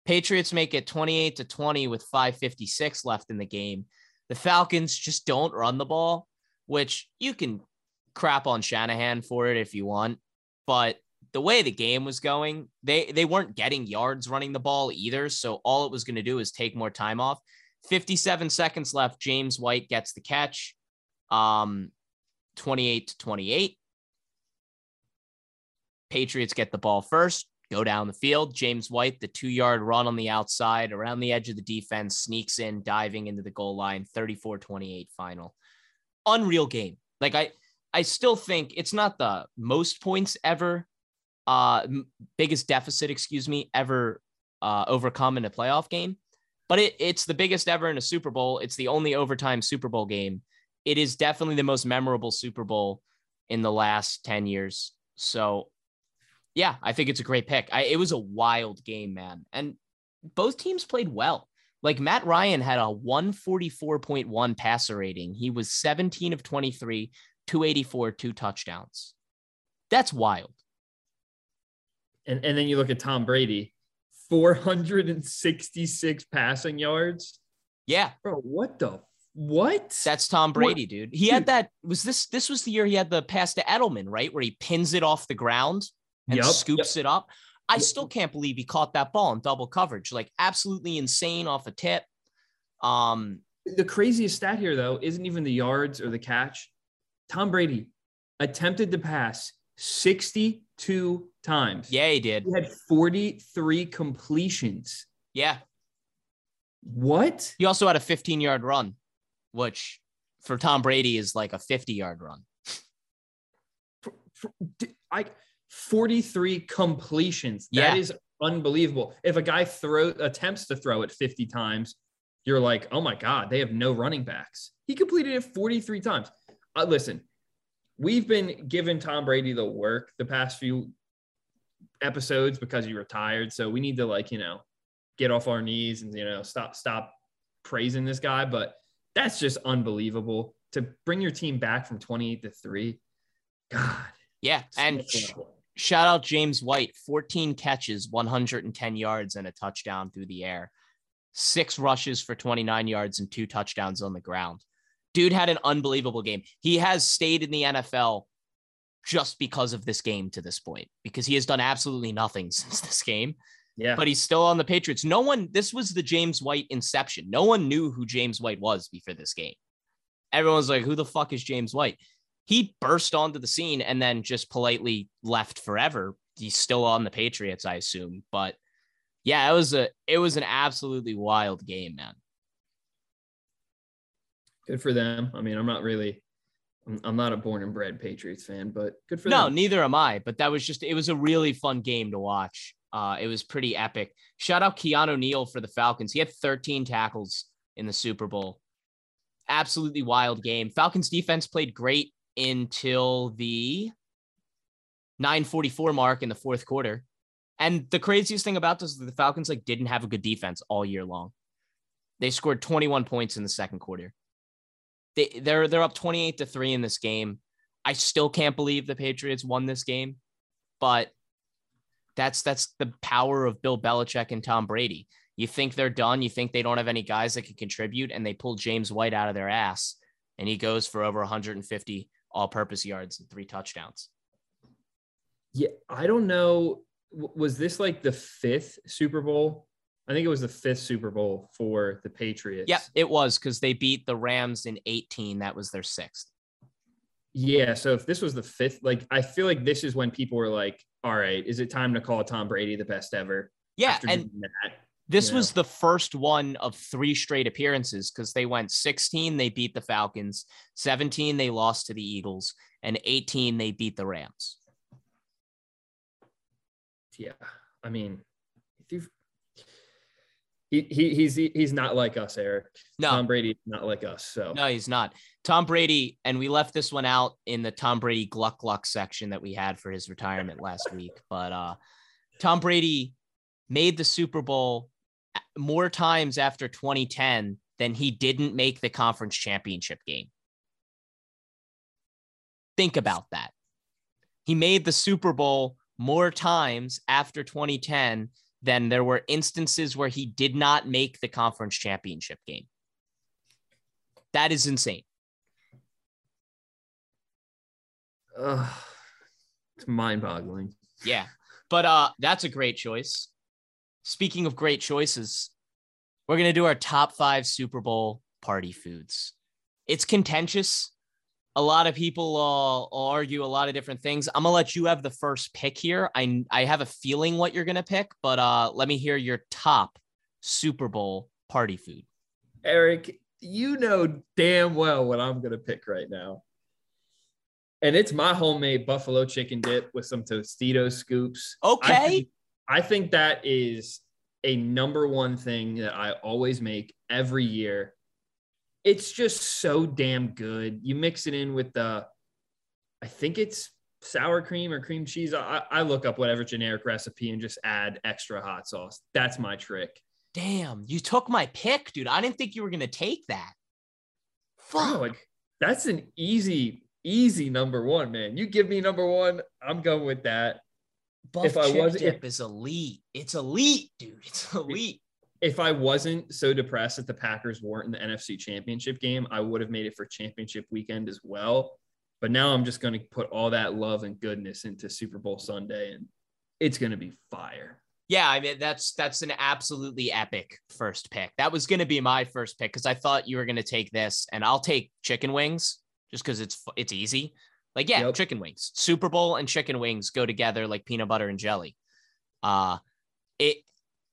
Patriots make it 28 to 20 with 556 left in the game. The Falcons just don't run the ball, which you can crap on Shanahan for it if you want, but the way the game was going, they they weren't getting yards running the ball either, so all it was going to do is take more time off. 57 seconds left, James White gets the catch. Um 28 to 28. Patriots get the ball first go down the field. James White, the two yard run on the outside around the edge of the defense, sneaks in, diving into the goal line, 34 28 final. Unreal game. Like, I, I still think it's not the most points ever, uh, biggest deficit, excuse me, ever uh, overcome in a playoff game, but it, it's the biggest ever in a Super Bowl. It's the only overtime Super Bowl game. It is definitely the most memorable Super Bowl in the last 10 years. So yeah, I think it's a great pick. I, it was a wild game, man. And both teams played well. Like Matt Ryan had a 144.1 passer rating. He was 17 of 23, 284, two touchdowns. That's wild. And, and then you look at Tom Brady, 466 passing yards. Yeah. Bro, what the what? That's Tom Brady, what? dude. He dude. had that. Was this this was the year he had the pass to Edelman, right? Where he pins it off the ground and yep, scoops yep. it up. I still can't believe he caught that ball in double coverage. Like absolutely insane off a tip. Um, the craziest stat here though isn't even the yards or the catch. Tom Brady attempted to pass 62 times. Yeah, he did. He had 43 completions. Yeah. What? He also had a 15 yard run, which for Tom Brady is like a 50 yard run. For, for, I 43 completions. That yeah. is unbelievable. If a guy throw attempts to throw it 50 times, you're like, oh my God, they have no running backs. He completed it 43 times. Uh, listen, we've been giving Tom Brady the work the past few episodes because he retired. So we need to like, you know, get off our knees and, you know, stop, stop praising this guy. But that's just unbelievable to bring your team back from 28 to three. God. Yeah. And shout out James White, 14 catches, 110 yards, and a touchdown through the air, six rushes for 29 yards and two touchdowns on the ground. Dude had an unbelievable game. He has stayed in the NFL just because of this game to this point, because he has done absolutely nothing since this game. Yeah. But he's still on the Patriots. No one, this was the James White inception. No one knew who James White was before this game. Everyone's like, who the fuck is James White? He burst onto the scene and then just politely left forever. He's still on the Patriots, I assume. But yeah, it was a it was an absolutely wild game, man. good for them. I mean, I'm not really, I'm, not a born and bred Patriots fan, but good for No, them. No, neither am I. But that was just it was a really fun game to watch. Uh, it was pretty epic. Shout out Keanu Neal for the Falcons. He had 13 tackles in the Super Bowl. Absolutely wild game. Falcons defense played great until the 944 mark in the fourth quarter. And the craziest thing about this is the Falcons like didn't have a good defense all year long. They scored 21 points in the second quarter. They they're they're up 28 to 3 in this game. I still can't believe the Patriots won this game, but that's that's the power of Bill Belichick and Tom Brady. You think they're done, you think they don't have any guys that can contribute, and they pull James White out of their ass, and he goes for over 150 all-purpose yards and three touchdowns. Yeah, I don't know. Was this like the fifth Super Bowl? I think it was the fifth Super Bowl for the Patriots. Yeah, it was because they beat the Rams in 18. That was their sixth. Yeah. So if this was the fifth, like I feel like this is when people were like, "All right, is it time to call Tom Brady the best ever?" Yeah, and that. This Yeah. was the first one of three straight appearances because they went 16, they beat the Falcons, 17, they lost to the Eagles, and 18, they beat the Rams. Yeah. I mean, he, he he's he's not like us, Eric. No, Tom Brady not like us. So no, he's not. Tom Brady, and we left this one out in the Tom Brady Gluck Gluck section that we had for his retirement last week. But uh, Tom Brady made the Super Bowl more times after 2010 than he didn't make the conference championship game. Think about that. He made the Super Bowl more times after 2010 than there were instances where he did not make the conference championship game. That is insane. Ugh, it's mind-boggling. Yeah. But uh that's a great choice. Speaking of great choices, we're going to do our top 5 Super Bowl party foods. It's contentious. A lot of people uh, argue a lot of different things. I'm going to let you have the first pick here. I I have a feeling what you're going to pick, but uh let me hear your top Super Bowl party food. Eric, you know damn well what I'm gonna pick right now. And it's my homemade buffalo chicken dip with some Tostitos scoops. Okay. I think that is a number one thing that I always make every year. It's just so damn good. You mix it in with the, I think it's sour cream or cream cheese. I, I look up whatever generic recipe and just add extra hot sauce. That's my trick. Damn, you took my pick, dude. I didn't think you were going to take that. Bro, Fuck. like that's an easy, easy number one, man. You give me number one, I'm going with that. Buff if I was- dip is elite. It's elite, dude. It's elite. If I wasn't so depressed that the Packers weren't in the NFC Championship game, I would have made it for championship weekend as well. But now I'm just going to put all that love and goodness into Super Bowl Sunday, and it's going to be fire. Yeah, I mean that's that's an absolutely epic first pick. That was going to be my first pick because I thought you were going to take this, and I'll take chicken wings just because it's it's easy. Like yeah, Yep. chicken wings. Super Bowl and chicken wings go together like peanut butter and jelly. Uh it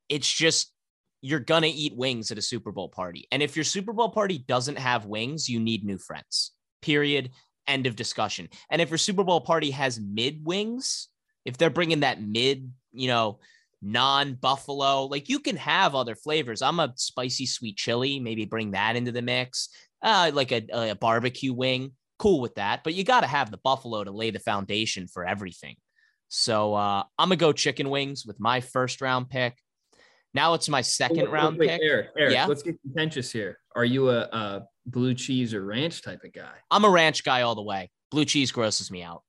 it's just you're gonna eat wings at a Super Bowl party, and if your Super Bowl party doesn't have wings, you need new friends. Period. End of discussion. And if your Super Bowl party has mid wings, if they're bringing that mid, you know, non buffalo, like you can have other flavors. I'm a spicy sweet chili, maybe bring that into the mix. Uh, like a, a barbecue wing, cool with that. But you got to have the buffalo to lay the foundation for everything. So uh, I'm gonna go chicken wings with my first round pick. Now it's my second Wait, round wait, pick. Eric, Eric, Yeah? let's get contentious here. Are you a, a blue cheese or ranch type of guy? I'm a ranch guy all the way. Blue cheese grosses me out.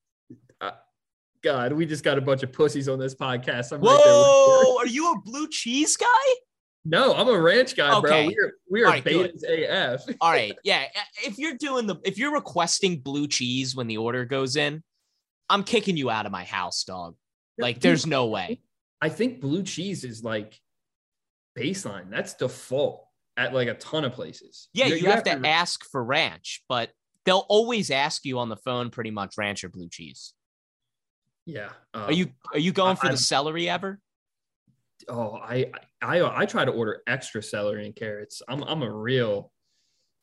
God, we just got a bunch of pussies on this podcast. I'm right. Whoa, are you a blue cheese guy? No, I'm a ranch guy, bro. Okay. We are we are right, betas AF. All right. Yeah. If you're doing the, if you're requesting blue cheese when the order goes in, I'm kicking you out of my house, dog. Like, there's no way. I think blue cheese is like baseline. That's default at like a ton of places. Yeah. You, have, to ask for ranch, but they'll always ask you on the phone pretty much ranch or blue cheese. Yeah. Um, Are you, are you going for I- the celery ever? Oh, I I I try to order extra celery and carrots. I'm I'm a real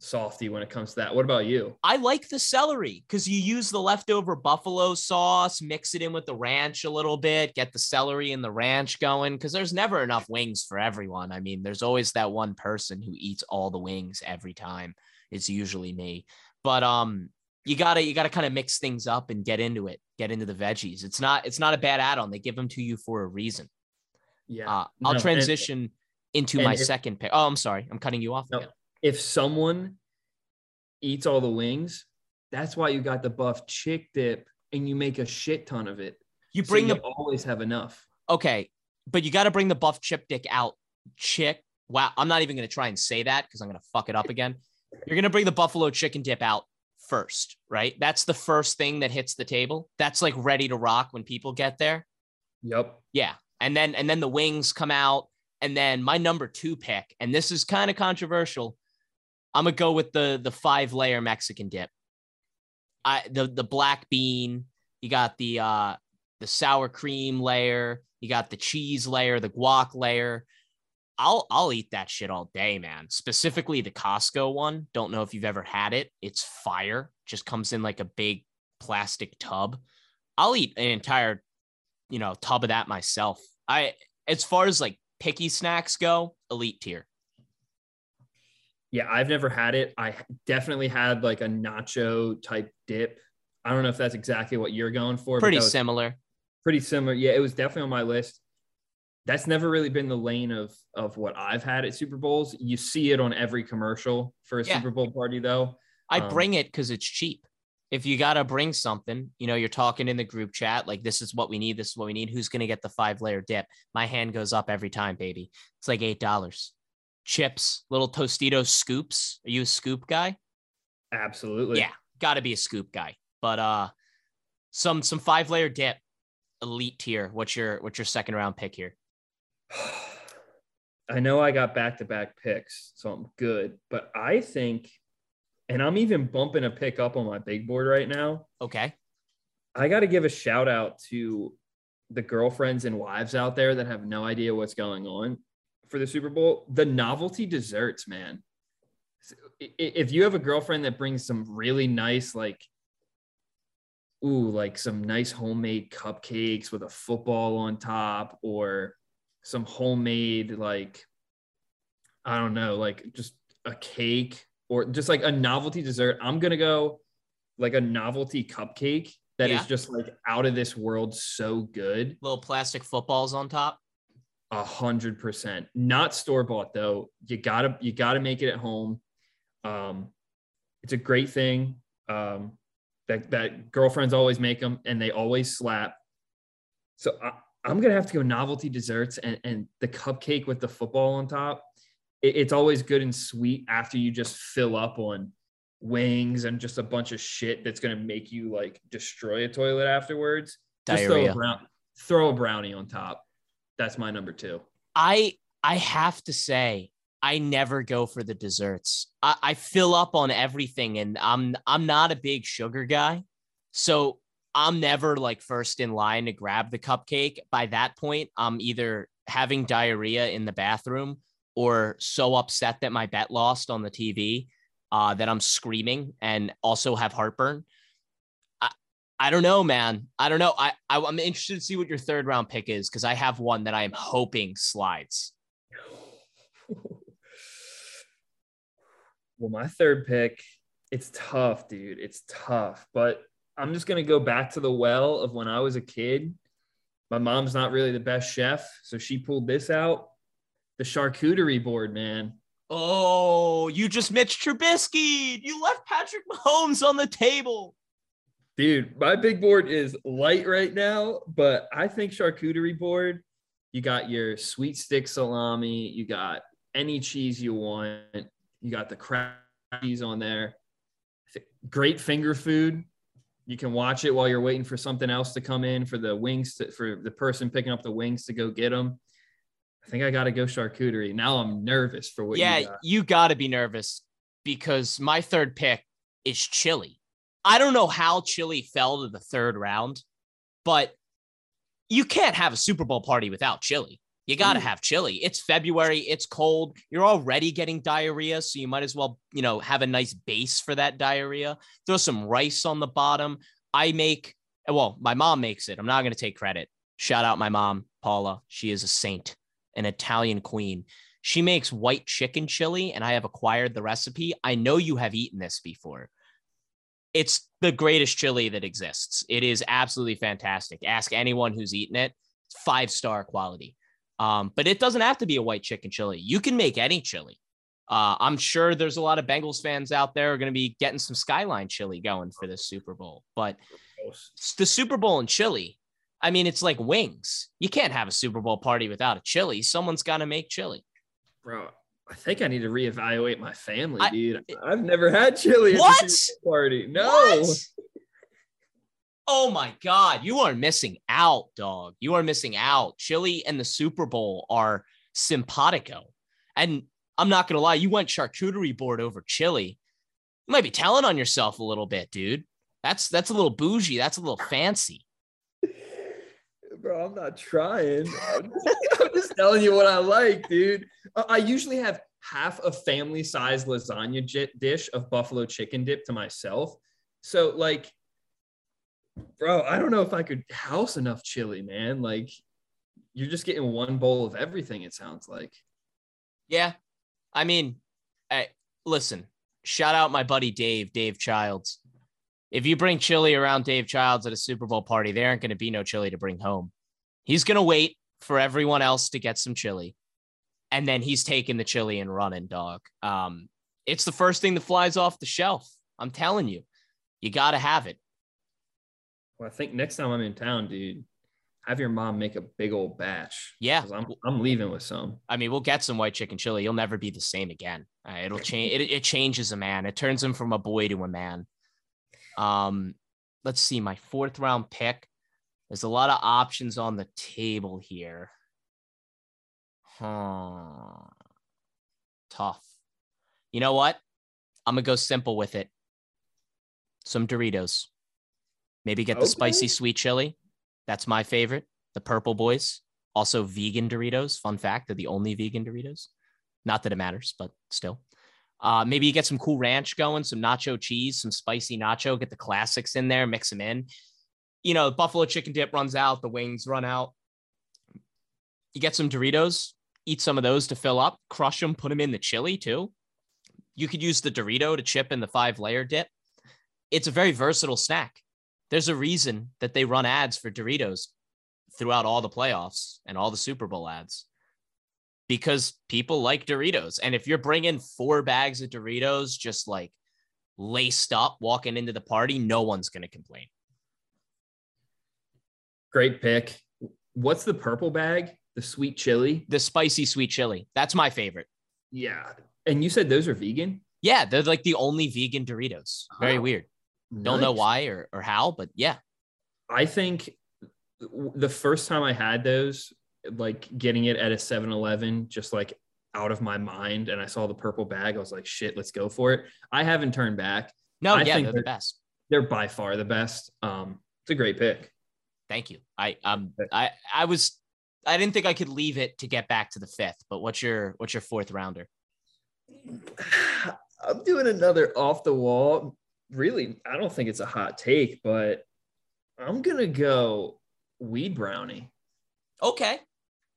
softy when it comes to that. What about you? I like the celery because you use the leftover buffalo sauce, mix it in with the ranch a little bit, get the celery and the ranch going. Because there's never enough wings for everyone. I mean, there's always that one person who eats all the wings every time. It's usually me. But um, you gotta you gotta kind of mix things up and get into it. Get into the veggies. It's not it's not a bad add-on. They give them to you for a reason. Yeah. Uh, I'll No, and transition into and my if- second pick. Oh, I'm sorry. I'm cutting you off. No. again. if someone eats all the wings, that's why you got the buff chick dip and you make a shit ton of it. You So bring you the always have enough. okay, but you got to bring the buff chip dick out. Chick. Wow. I'm not even going to try and say that because I'm going to fuck it up again. You're going to bring the buffalo chicken dip out first, right? That's the first thing that hits the table. That's like ready to rock when people get there. Yep. Yeah. And then and then the wings come out. And then my number two pick, and this is kind of controversial. I'm gonna go with the the five layer Mexican dip. I the the black bean, you got the uh the sour cream layer, you got the cheese layer, the guac layer. I'll I'll eat that shit all day, man. Specifically the Costco one. Don't know if you've ever had it. It's fire. Just comes in like a big plastic tub. I'll eat an entire, you know, tub of that myself. I as far as like picky snacks go, elite tier. Yeah, I've never had it. I definitely had like a nacho type dip. I don't know if that's exactly what you're going for. Pretty similar. Pretty similar. Yeah, it was definitely on my list. That's never really been the lane of of what I've had at Super Bowls. You see it on every commercial for a Yeah. Super Bowl party, though. I Um, bring it because it's cheap. If you gotta bring something, you know, you're talking in the group chat, like this is what we need, this is what we need. Who's gonna get the five layer dip? My hand goes up every time, baby. It's like eight dollars. Chips, little Tostitos scoops. Are you a scoop guy? Absolutely. Yeah, gotta be a scoop guy. But uh some some five layer dip, elite tier. What's your what's your second round pick here? I know I got back to back picks, so I'm good. But I think, and I'm even bumping a pick up on my big board right now. Okay. I got to give a shout out to the girlfriends and wives out there that have no idea what's going on for the Super Bowl. The novelty desserts, man. If you have a girlfriend that brings some really nice, like, ooh, like some nice homemade cupcakes with a football on top, or some homemade, like, I don't know, like just a cake or just like a novelty dessert, I'm to go like a novelty cupcake that is Yeah. just like out of this world so good. Little plastic footballs on top. a hundred percent. Not store bought though. You gotta you gotta make it at home. Um it's a great thing um that that girlfriends always make them and they always slap. So I, i'm gonna have to go novelty desserts and and the cupcake with the football on top it, it's always good and sweet after you just fill up on wings and just a bunch of shit that's gonna make you like destroy a toilet afterwards. Just throw a, brown, throw a brownie on top. That's my number two. I I have to say I never go for the desserts. I, I fill up on everything, and I'm I'm not a big sugar guy, so I'm never like first in line to grab the cupcake. By that point, I'm either having diarrhea in the bathroom or so upset that my bet lost on the TV uh, that I'm screaming and also have heartburn. I, I don't know, man. I don't know. I, I I'm interested to see what your third round pick is because I have one that I am hoping slides. Well, my third pick, it's tough, dude. It's tough, but I'm just gonna go back to the well of when I was a kid. My mom's not really the best chef, so she pulled this out. The charcuterie board, man. Oh, you just Mitch Trubisky. You left Patrick Mahomes on the table. Dude, my big board is light right now, but I think charcuterie board. You got your sweet stick salami, you got any cheese you want. You got the crab cheese on there. Great finger food. You can watch it while you're waiting for something else to come in for the wings to, for the person picking up the wings to go get them. I think I got to go charcuterie. Now I'm nervous for what. yeah, you, got. you got to be nervous because my third pick is chili. I don't know how chili fell to the third round, but you can't have a Super Bowl party without chili. You got to mm. have chili. It's February, it's cold. You're already getting diarrhea, so you might as well, you know, have a nice base for that diarrhea. Throw some rice on the bottom. I make well, my mom makes it. I'm not going to take credit. Shout out my mom, Paula. She is a saint, an Italian queen. She makes white chicken chili, and I have acquired the recipe. I know you have eaten this before. It's the greatest chili that exists. It is absolutely fantastic. Ask anyone who's eaten it. Five star quality. Um, but it doesn't have to be a white chicken chili. You can make any chili. Uh, I'm sure there's a lot of Bengals fans out there are going to be getting some Skyline chili going for this Super Bowl. But the Super Bowl and chili, I mean, it's like wings. You can't have a Super Bowl party without a chili. Someone's got to make chili. bro. I think I need to reevaluate my family, I- dude. I've never had chili at What? Super Bowl party. No. What? Oh my God. You are missing out, dog. You are missing out. Chili and the Super Bowl are simpatico. And I'm not going to lie, you went charcuterie board over chili. You might be telling on yourself a little bit, dude. That's that's a little bougie. That's a little fancy. Bro, I'm not trying. I'm just, I'm just telling you what I like, dude. I usually have half a family size lasagna j- dish of buffalo chicken dip to myself. So, like, bro, I don't know if I could house enough chili, man. Like, you're just getting one bowl of everything, it sounds like. Yeah. I mean, I, listen, shout out my buddy Dave, Dave Childs. If you bring chili around Dave Childs at a Super Bowl party, there aren't going to be no chili to bring home. He's going to wait for everyone else to get some chili. And then he's taking the chili and running, dog. Um, it's the first thing that flies off the shelf. I'm telling you, you got to have it. Well, I think next time I'm in town, dude, have your mom make a big old batch. Yeah. I'm, I'm leaving with some. I mean, we'll get some white chicken chili. You'll never be the same again. Uh, it'll change. It, it changes a man. It turns him from a boy to a man. Um, let's see. My fourth round pick. There's a lot of options on the table here. Huh. Tough. You know what? I'm gonna go simple with it. Some Doritos. Maybe get the spicy sweet chili. That's my favorite. The Purple Boys. Also, vegan Doritos. Fun fact, they're the only vegan Doritos. Not that it matters, but still. Uh, maybe you get some cool ranch going, some nacho cheese, some spicy nacho. Get the classics in there, mix them in. You know, buffalo chicken dip runs out, the wings run out. You get some Doritos, eat some of those to fill up, crush them, put them in the chili too. You could use the Dorito to chip in the five layer dip. It's a very versatile snack. There's a reason that they run ads for Doritos throughout all the playoffs and all the Super Bowl ads because people like Doritos. And if you're bringing four bags of Doritos just like laced up walking into the party, no one's going to complain. Great pick. What's the purple bag? The sweet chili? The spicy sweet chili, that's my favorite. Yeah. And you said those are vegan? Yeah, they're like the only vegan Doritos. Very Oh, weird. Don't know why or, or how, but yeah. I think the first time I had those, like getting it at a 7 Eleven, just like out of my mind, and I saw the purple bag, I was like, shit, let's go for it. I haven't turned back. No, I yeah, think they're the best. They're by far the best. Um, it's a great pick. Thank you. I um I I was I didn't think I could leave it to get back to the fifth, but what's your what's your fourth rounder? I'm doing another off the wall. Really, I don't think it's a hot take, but I'm gonna go weed brownie. Okay.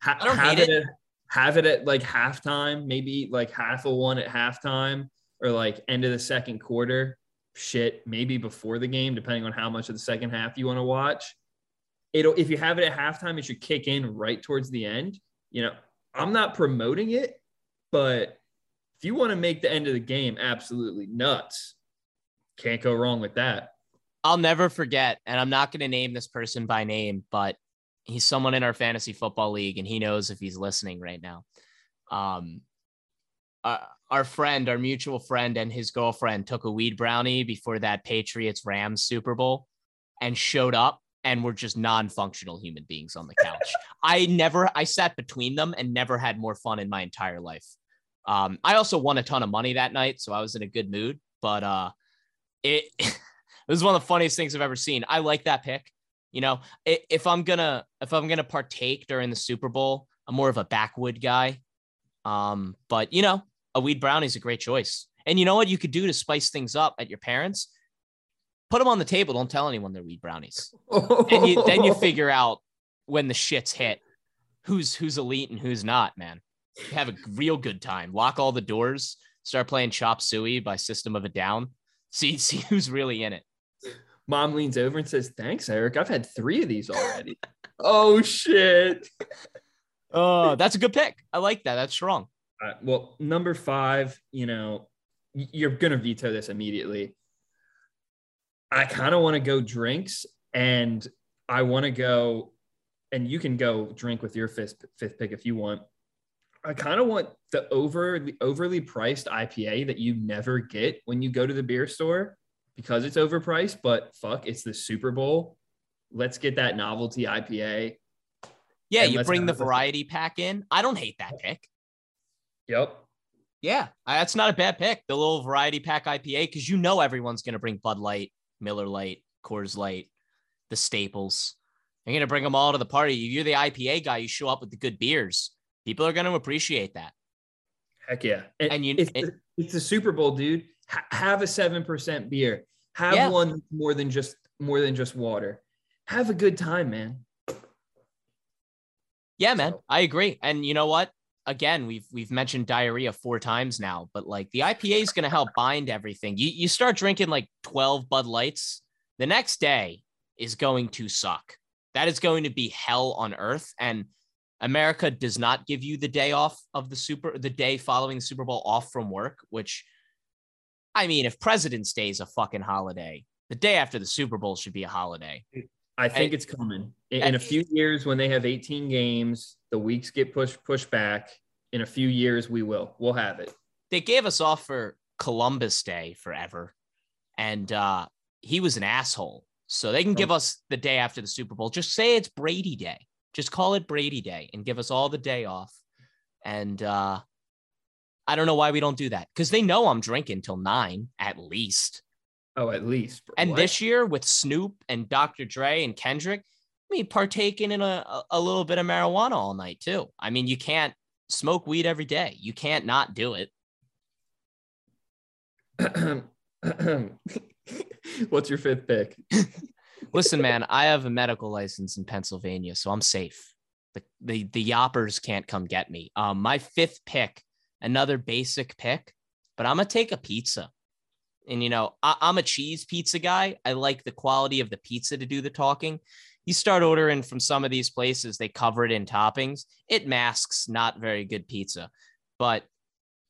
Ha- I don't have hate it. At, have it at like halftime, maybe like half a one at halftime, or like end of the second quarter. Shit, maybe before the game, depending on how much of the second half you want to watch. It'll if you have it at halftime, it should kick in right towards the end. You know, I'm not promoting it, but if you want to make the end of the game absolutely nuts, can't go wrong with that. I'll never forget, and I'm not going to name this person by name, but he's someone in our fantasy football league, and he knows if he's listening right now. Um, uh, our friend, our mutual friend, and his girlfriend took a weed brownie before that Patriots Rams Super Bowl and showed up and were just non-functional human beings on the couch. I never I sat between them and never had more fun in my entire life. Um, I also won a ton of money that night, so I was in a good mood. But uh, it it was one of the funniest things I've ever seen. I like that pick. You know, if I'm gonna if I'm gonna partake during the Super Bowl, I'm more of a backwood guy. Um, but you know, a weed brownie is a great choice. And you know what you could do to spice things up at your parents? Put them on the table. Don't tell anyone they're weed brownies. And you, then you figure out when the shits hit who's who's elite and who's not, man. Have a real good time. Lock all the doors. Start playing Chop Suey by System of a Down. See see who's really in it. Mom leans over and says, "Thanks, Eric. I've had three of these already." oh shit. Oh, that's a good pick. I like that. That's strong. Uh, well, number five, you know, you're gonna veto this immediately. I kind of want to go drinks, and I want to go, and you can go drink with your fifth fifth pick if you want. I kind of want the over the overly priced IPA that you never get when you go to the beer store because it's overpriced. But fuck, it's the Super Bowl. Let's get that novelty IPA. Yeah, you bring the variety pack in. I don't hate that pick. Yep. Yeah, that's not a bad pick. The little variety pack IPA, because you know everyone's going to bring Bud Light, Miller Lite, Coors Light, the staples. You're going to bring them all to the party. You're the IPA guy, you show up with the good beers. People are going to appreciate that. Heck yeah. And, And you- it's, and- the, it's the Super Bowl, dude. Ha- have a 7% beer. Have Yeah. one more than just more than just water. Have a good time, man. Yeah, man, I agree. And you know what? Again, we've we've mentioned diarrhea four times now, but like the IPA is going to help bind everything. You you start drinking like 12 Bud Lights, the next day is going to suck. That is going to be hell on earth and America does not give you the day off of the super the day following the Super Bowl off from work, which I mean, if President's Day is a fucking holiday, the day after the Super Bowl should be a holiday. I think And- it's coming. In, in a few years, when they have 18 games, the weeks get pushed pushed back. In a few years, we will. We'll have it. they gave us off for Columbus Day forever, and uh, he was an asshole. So they can give us the day after the Super Bowl. Just say it's Brady Day. Just call it Brady Day and give us all the day off. And uh, I don't know why we don't do that because they know I'm drinking till nine at least. Oh, at least. And What? this year with Snoop and Dr. Dre and Kendrick, I mean, partaking in a, a- a little bit of marijuana all night too. I mean, you can't smoke weed every day. You can't not do it. What's your fifth pick? Listen, man, I have a medical license in Pennsylvania, so I'm safe. The the the yoppers can't come get me. Um, my fifth pick, another basic pick, but I'm gonna take a pizza. And you know, I, I'm a cheese pizza guy. I like the quality of the pizza to do the talking. You start ordering from some of these places, they cover it in toppings. It masks not very good pizza, but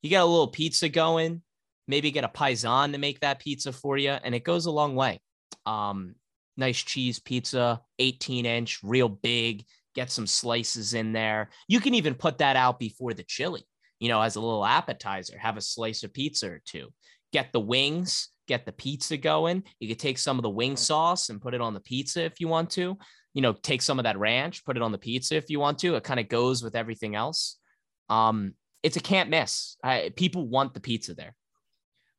you get a little pizza going. Maybe get a paisan to make that pizza for you, and it goes a long way. Um, nice cheese pizza, 18 inch, real big. Get some slices in there. You can even put that out before the chili, you know, as a little appetizer. Have a slice of pizza or two. Get the wings, get the pizza going. You could take some of the wing sauce and put it on the pizza if you want to. You know, take some of that ranch, put it on the pizza if you want to. It kind of goes with everything else. Um, it's a can't miss. I, people want the pizza there.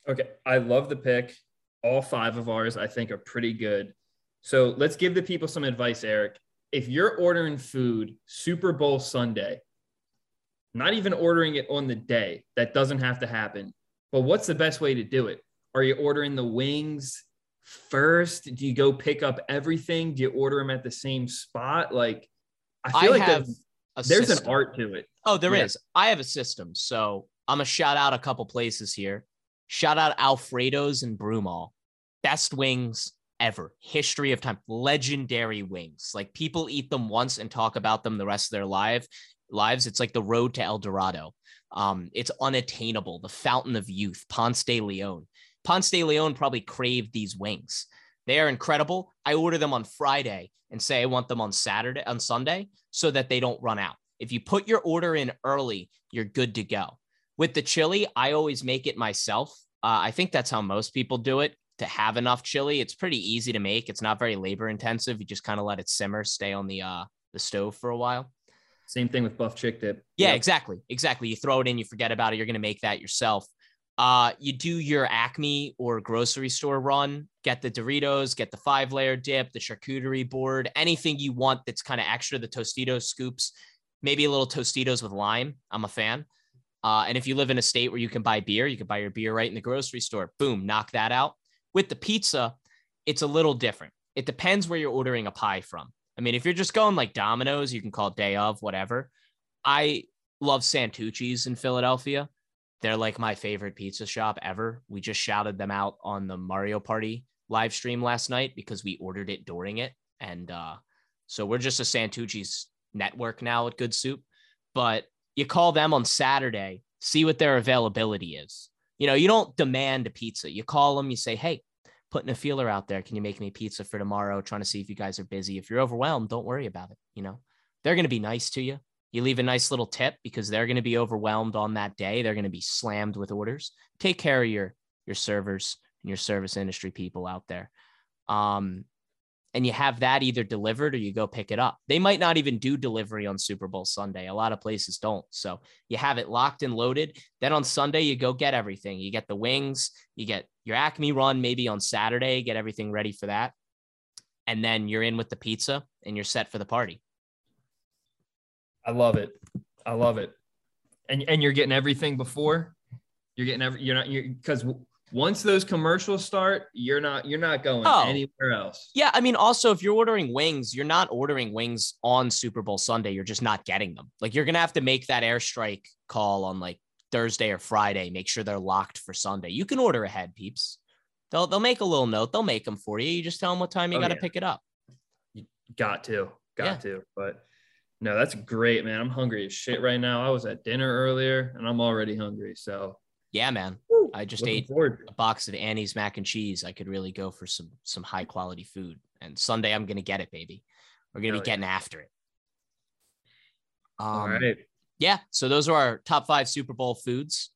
Okay, I love the pick. All five of ours, I think, are pretty good. So let's give the people some advice, Eric. If you're ordering food Super Bowl Sunday, not even ordering it on the day, that doesn't have to happen. But what's the best way to do it? Are you ordering the wings first? Do you go pick up everything? Do you order them at the same spot? Like, I I feel like have there's, there's an art to it. Oh, there is. Yeah. I have a system. So I'm gonna shout out a couple places here. Shout out Alfredo's and Broomall. Best wings ever. History of time. Legendary wings. Like people eat them once and talk about them the rest of their life lives. It's like the road to El Dorado. Um, it's unattainable. The fountain of youth. Ponce de Leon. Ponce de Leon probably craved these wings. They are incredible. I order them on Friday and say I want them on Saturday, on Sunday, so that they don't run out. If you put your order in early, you're good to go. With the chili, I always make it myself. Uh, I think that's how most people do it to have enough chili. It's pretty easy to make. It's not very labor intensive. You just kind of let it simmer, stay on the uh, the stove for a while. Same thing with buff chick dip. Yeah, Yep. exactly. Exactly. You throw it in, you forget about it. You're going to make that yourself. Uh, you do your Acme or grocery store run, get the Doritos, get the five layer dip, the charcuterie board, anything you want that's kind of extra, the Tostitos scoops, maybe a little Tostitos with lime. I'm a fan. Uh, and if you live in a state where you can buy beer, you can buy your beer right in the grocery store. Boom, knock that out. With the pizza, it's a little different. It depends where you're ordering a pie from. I mean, if you're just going like Domino's, you can call it day of, whatever. I love Santucci's in Philadelphia. They're like my favorite pizza shop ever. We just shouted them out on the Mario Party live stream last night because we ordered it during it. And uh, so we're just a Santucci's network now at Good Soup. But you call them on Saturday, see what their availability is. You know, you don't demand a pizza. You call them, you say, hey, putting a feeler out there. Can you make me pizza for tomorrow? Trying to see if you guys are busy. If you're overwhelmed, don't worry about it. You know, they're going to be nice to you. You leave a nice little tip because they're going to be overwhelmed on that day. They're going to be slammed with orders. Take care of your your servers and your service industry people out there. Um, and you have that either delivered or you go pick it up. They might not even do delivery on Super Bowl Sunday. A lot of places don't. So you have it locked and loaded. Then on Sunday, you go get everything. You get the wings, you get your Acme run maybe on Saturday, get everything ready for that. And then you're in with the pizza and you're set for the party. I love it. I love it. And and you're getting everything before. You're getting every. You're not. You're because once those commercials start, you're not. You're not going Oh. anywhere else. Yeah, I mean, also if you're ordering wings, you're not ordering wings on Super Bowl Sunday. You're just not getting them. Like you're gonna have to make that airstrike call on like Thursday or Friday. Make sure they're locked for Sunday. You can order ahead, peeps. They'll they'll make a little note. They'll make them for you. You just tell them what time you Oh, got to yeah. pick it up. You Got to. Got Yeah. to. But no, that's great, man. I'm hungry as shit right now. I was at dinner earlier and I'm already hungry. So Yeah, man. I just ate forward. a box of Annie's mac and cheese. I could really go for some some high quality food. And Sunday I'm gonna get it, baby. We're gonna Hell be yeah. getting after it. Um, All right. Yeah so those are our top five super bowl foods.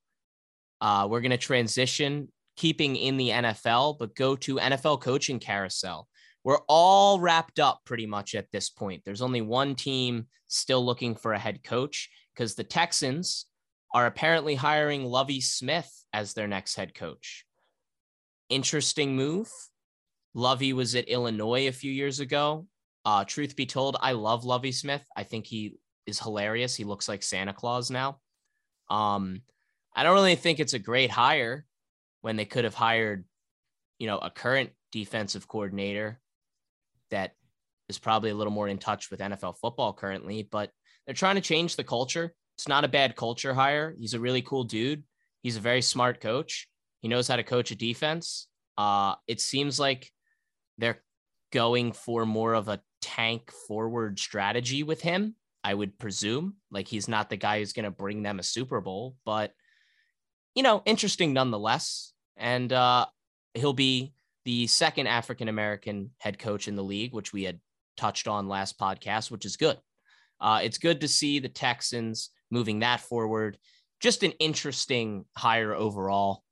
Uh, we're going to transition keeping in the nfl but go to nfl coaching carousel. We're all wrapped up pretty much at this point. There's only one team still looking for a head coach because the texans are apparently hiring Lovie Smith as their next head coach. Interesting move. Lovie was at illinois a few years ago. Uh, truth be told i love Lovie Smith. I think he is hilarious. He looks like Santa Claus now. Um, I don't really think it's a great hire when they could have hired, you know, a current defensive coordinator that is probably a little more in touch with NFL football currently, but they're trying to change the culture. It's not a bad culture hire. He's a really cool dude. He's a very smart coach. He knows how to coach a defense. Uh, it seems like they're going for more of a tank forward strategy with him. I would presume. Like he's not the guy who's going to bring them a Super Bowl, but you know, interesting nonetheless. And uh, he'll be the second African American head coach in the league, which we had touched on last podcast, which is good. Uh, it's good to see the Texans moving that forward. Just an interesting hire overall.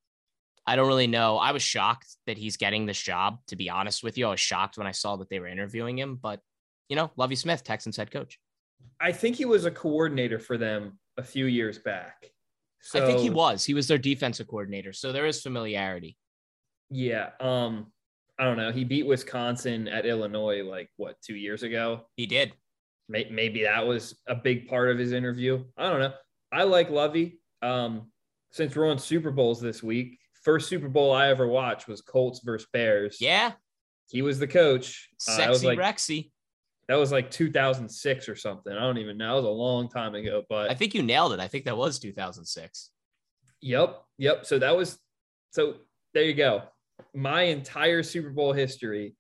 I don't really know. I was shocked that he's getting this job, to be honest with you. I was shocked when I saw that they were interviewing him, but you know, Lovie Smith, Texans head coach. I think he was a coordinator for them a few years back. So, I think he was. He was their defensive coordinator, so there is familiarity. Yeah. Um, I don't know. He beat Wisconsin at Illinois like what two years ago. He did. Maybe that was a big part of his interview. I don't know. I like Lovie. Um, since we're on Super Bowls this week, first Super Bowl I ever watched was Colts versus Bears. Yeah, he was the coach. Uh, that was sexy like Rexy. That was like 2006 or something. I don't even know. It was a long time ago, but I think you nailed it. I think that was 2006. Yep. Yep. So that was so there you go. My entire Super Bowl history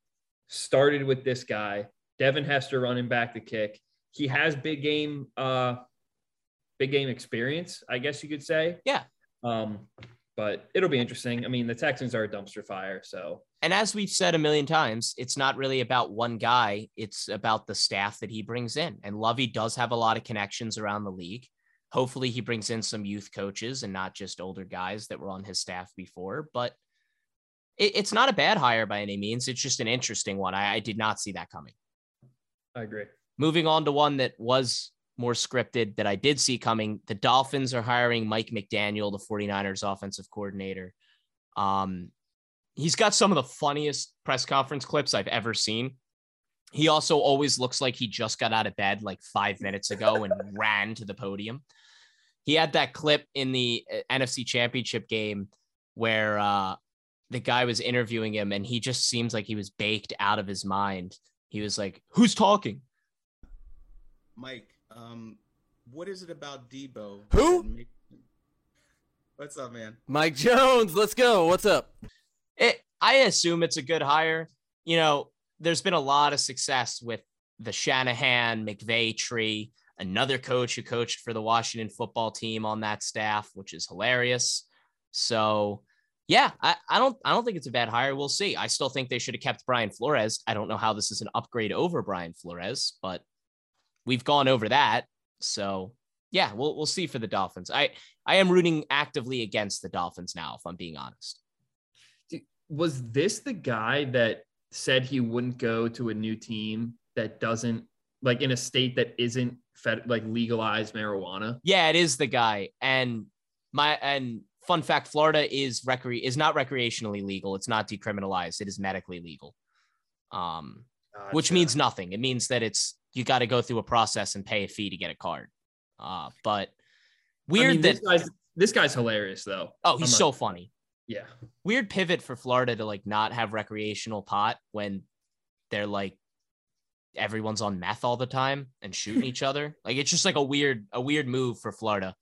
started with this guy, Devin Hester running back the kick. He has big game uh big game experience, I guess you could say. Yeah. Um but it'll be interesting. I mean, the Texans are a dumpster fire, so And as we've said a million times, it's not really about one guy. It's about the staff that he brings in. And Lovie does have a lot of connections around the league. Hopefully, he brings in some youth coaches and not just older guys that were on his staff before. But it, it's not a bad hire by any means. It's just an interesting one. I, I did not see that coming. I agree. Moving on to one that was more scripted that I did see coming. The Dolphins are hiring Mike McDaniel, the 49ers offensive coordinator. Um, he's got some of the funniest press conference clips I've ever seen. He also always looks like he just got out of bed like five minutes ago and ran to the podium. He had that clip in the uh, NFC championship game where uh, the guy was interviewing him and he just seems like he was baked out of his mind. He was like, Who's talking? Mike, um, what is it about Debo? Who? make- What's up, man? Mike Jones, let's go. What's up? It, I assume it's a good hire. You know, there's been a lot of success with the Shanahan McVay tree, another coach who coached for the Washington football team on that staff, which is hilarious. So yeah, I, I don't I don't think it's a bad hire. We'll see. I still think they should have kept Brian Flores. I don't know how this is an upgrade over Brian Flores, but we've gone over that. So yeah, we'll we'll see for the Dolphins. I I am rooting actively against the Dolphins now, if I'm being honest. Was this the guy that said he wouldn't go to a new team that doesn't like in a state that isn't fed like legalized marijuana? Yeah, it is the guy. And my and fun fact, Florida is recre is not recreationally legal. It's not decriminalized. It is medically legal. Um, which means nothing. It means that it's you got to go through a process and pay a fee to get a card. Uh, but I weird mean, that this guy's this guy's hilarious though. oh, I'm he's not- so funny. yeah. Weird pivot for Florida to like not have recreational pot when they're like everyone's on meth all the time and shooting each other. Like it's just like a weird a weird move for Florida.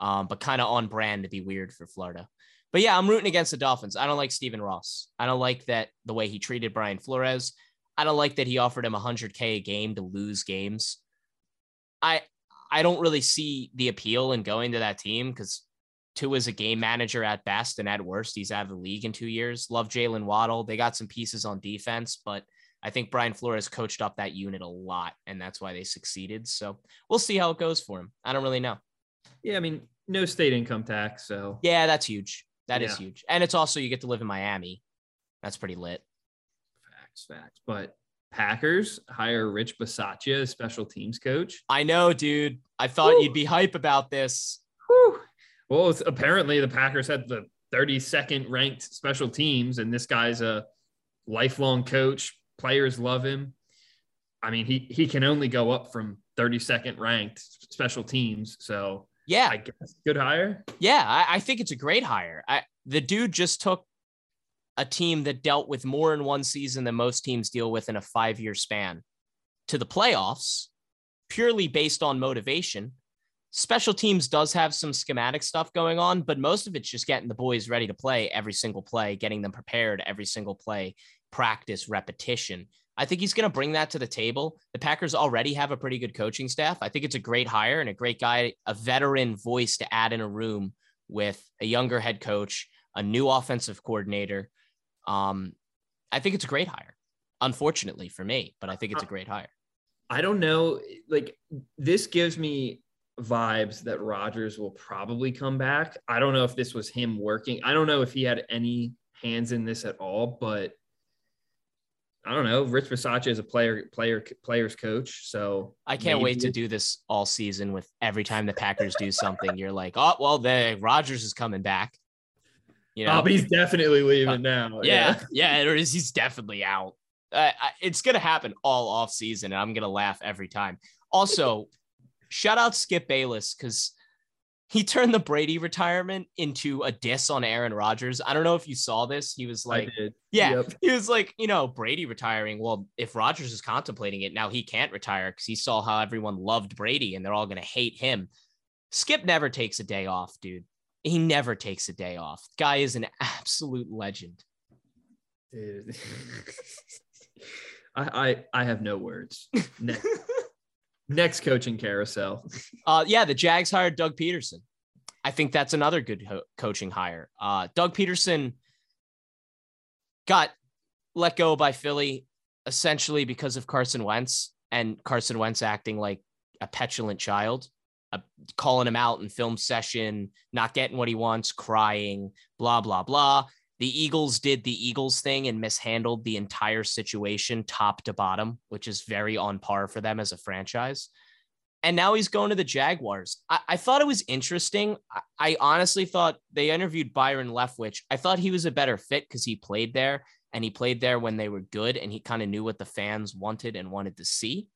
Um, but kind of on brand to be weird for Florida. But yeah, I'm rooting against the Dolphins. I don't like Stephen Ross. I don't like that the way he treated Brian Flores. I don't like that he offered him 100k a game to lose games. I I don't really see the appeal in going to that team because Tua is a game manager at best, and at worst, he's out of the league in two years. Love Jaylen Waddle. They got some pieces on defense, but I think Brian Flores coached up that unit a lot, and that's why they succeeded. So we'll see how it goes for him. I don't really know. Yeah, I mean, no state income tax, so Yeah, that's huge. That is Yeah. huge. And it's also you get to live in Miami. That's pretty lit. Facts, facts. But Packers hire Rich Bisaccia as special teams coach. I know, dude. I thought Woo. you'd be hype about this. Whew. Well, it's, apparently the Packers had the 32nd ranked special teams, and this guy's a lifelong coach. Players love him. I mean, he he can only go up from 32nd ranked special teams. So Yeah. I guess good hire. Yeah, I, I think it's a great hire. I, the dude just took a team that dealt with more in one season than most teams deal with in a five year span to the playoffs, purely based on motivation. Special teams does have some schematic stuff going on, but most of it's just getting the boys ready to play every single play, getting them prepared every single play, practice, repetition. I think he's going to bring that to the table. The Packers already have a pretty good coaching staff. I think it's a great hire and a great guy, a veteran voice to add in a room with a younger head coach, a new offensive coordinator. Um, I think it's a great hire. Unfortunately for me, but I think it's a great hire. I don't know. Like this gives me vibes that Rodgers will probably come back. I don't know if this was him working. I don't know if he had any hands in this at all, but I don't know. Rich Bisaccia is a player, player, players coach. So I can't wait to do this all season with every time the Packers do something, you're like, oh, well, the Rodgers is coming back. You know, Oh, but he's definitely leaving now. yeah, yeah, or is he's definitely out. Uh, it's gonna happen all off season, and I'm gonna laugh every time. Also, shout out Skip Bayless because he turned the Brady retirement into a diss on Aaron Rodgers. I don't know if you saw this. He was like, yeah, Yep. he was like, you know, Brady retiring. Well, if Rodgers is contemplating it now, he can't retire because he saw how everyone loved Brady and they're all gonna hate him. Skip never takes a day off, dude. He never takes a day off. Guy is an absolute legend. Dude. I, I I have no words. Next, next coaching carousel. Uh, yeah, the Jags hired Doug Pederson. I think that's another good ho- coaching hire. Uh, Doug Pederson got let go by Philly essentially because of Carson Wentz and Carson Wentz acting like a petulant child. Uh, calling him out in film session, not getting what he wants, crying, blah, blah, blah. The Eagles did the Eagles thing and mishandled the entire situation top to bottom, which is very on par for them as a franchise. And now he's going to the Jaguars. I, I thought it was interesting. I, I honestly thought they interviewed Byron Leftwich. I thought he was a better fit because he played there and he played there when they were good and he kind of knew what the fans wanted and wanted to see.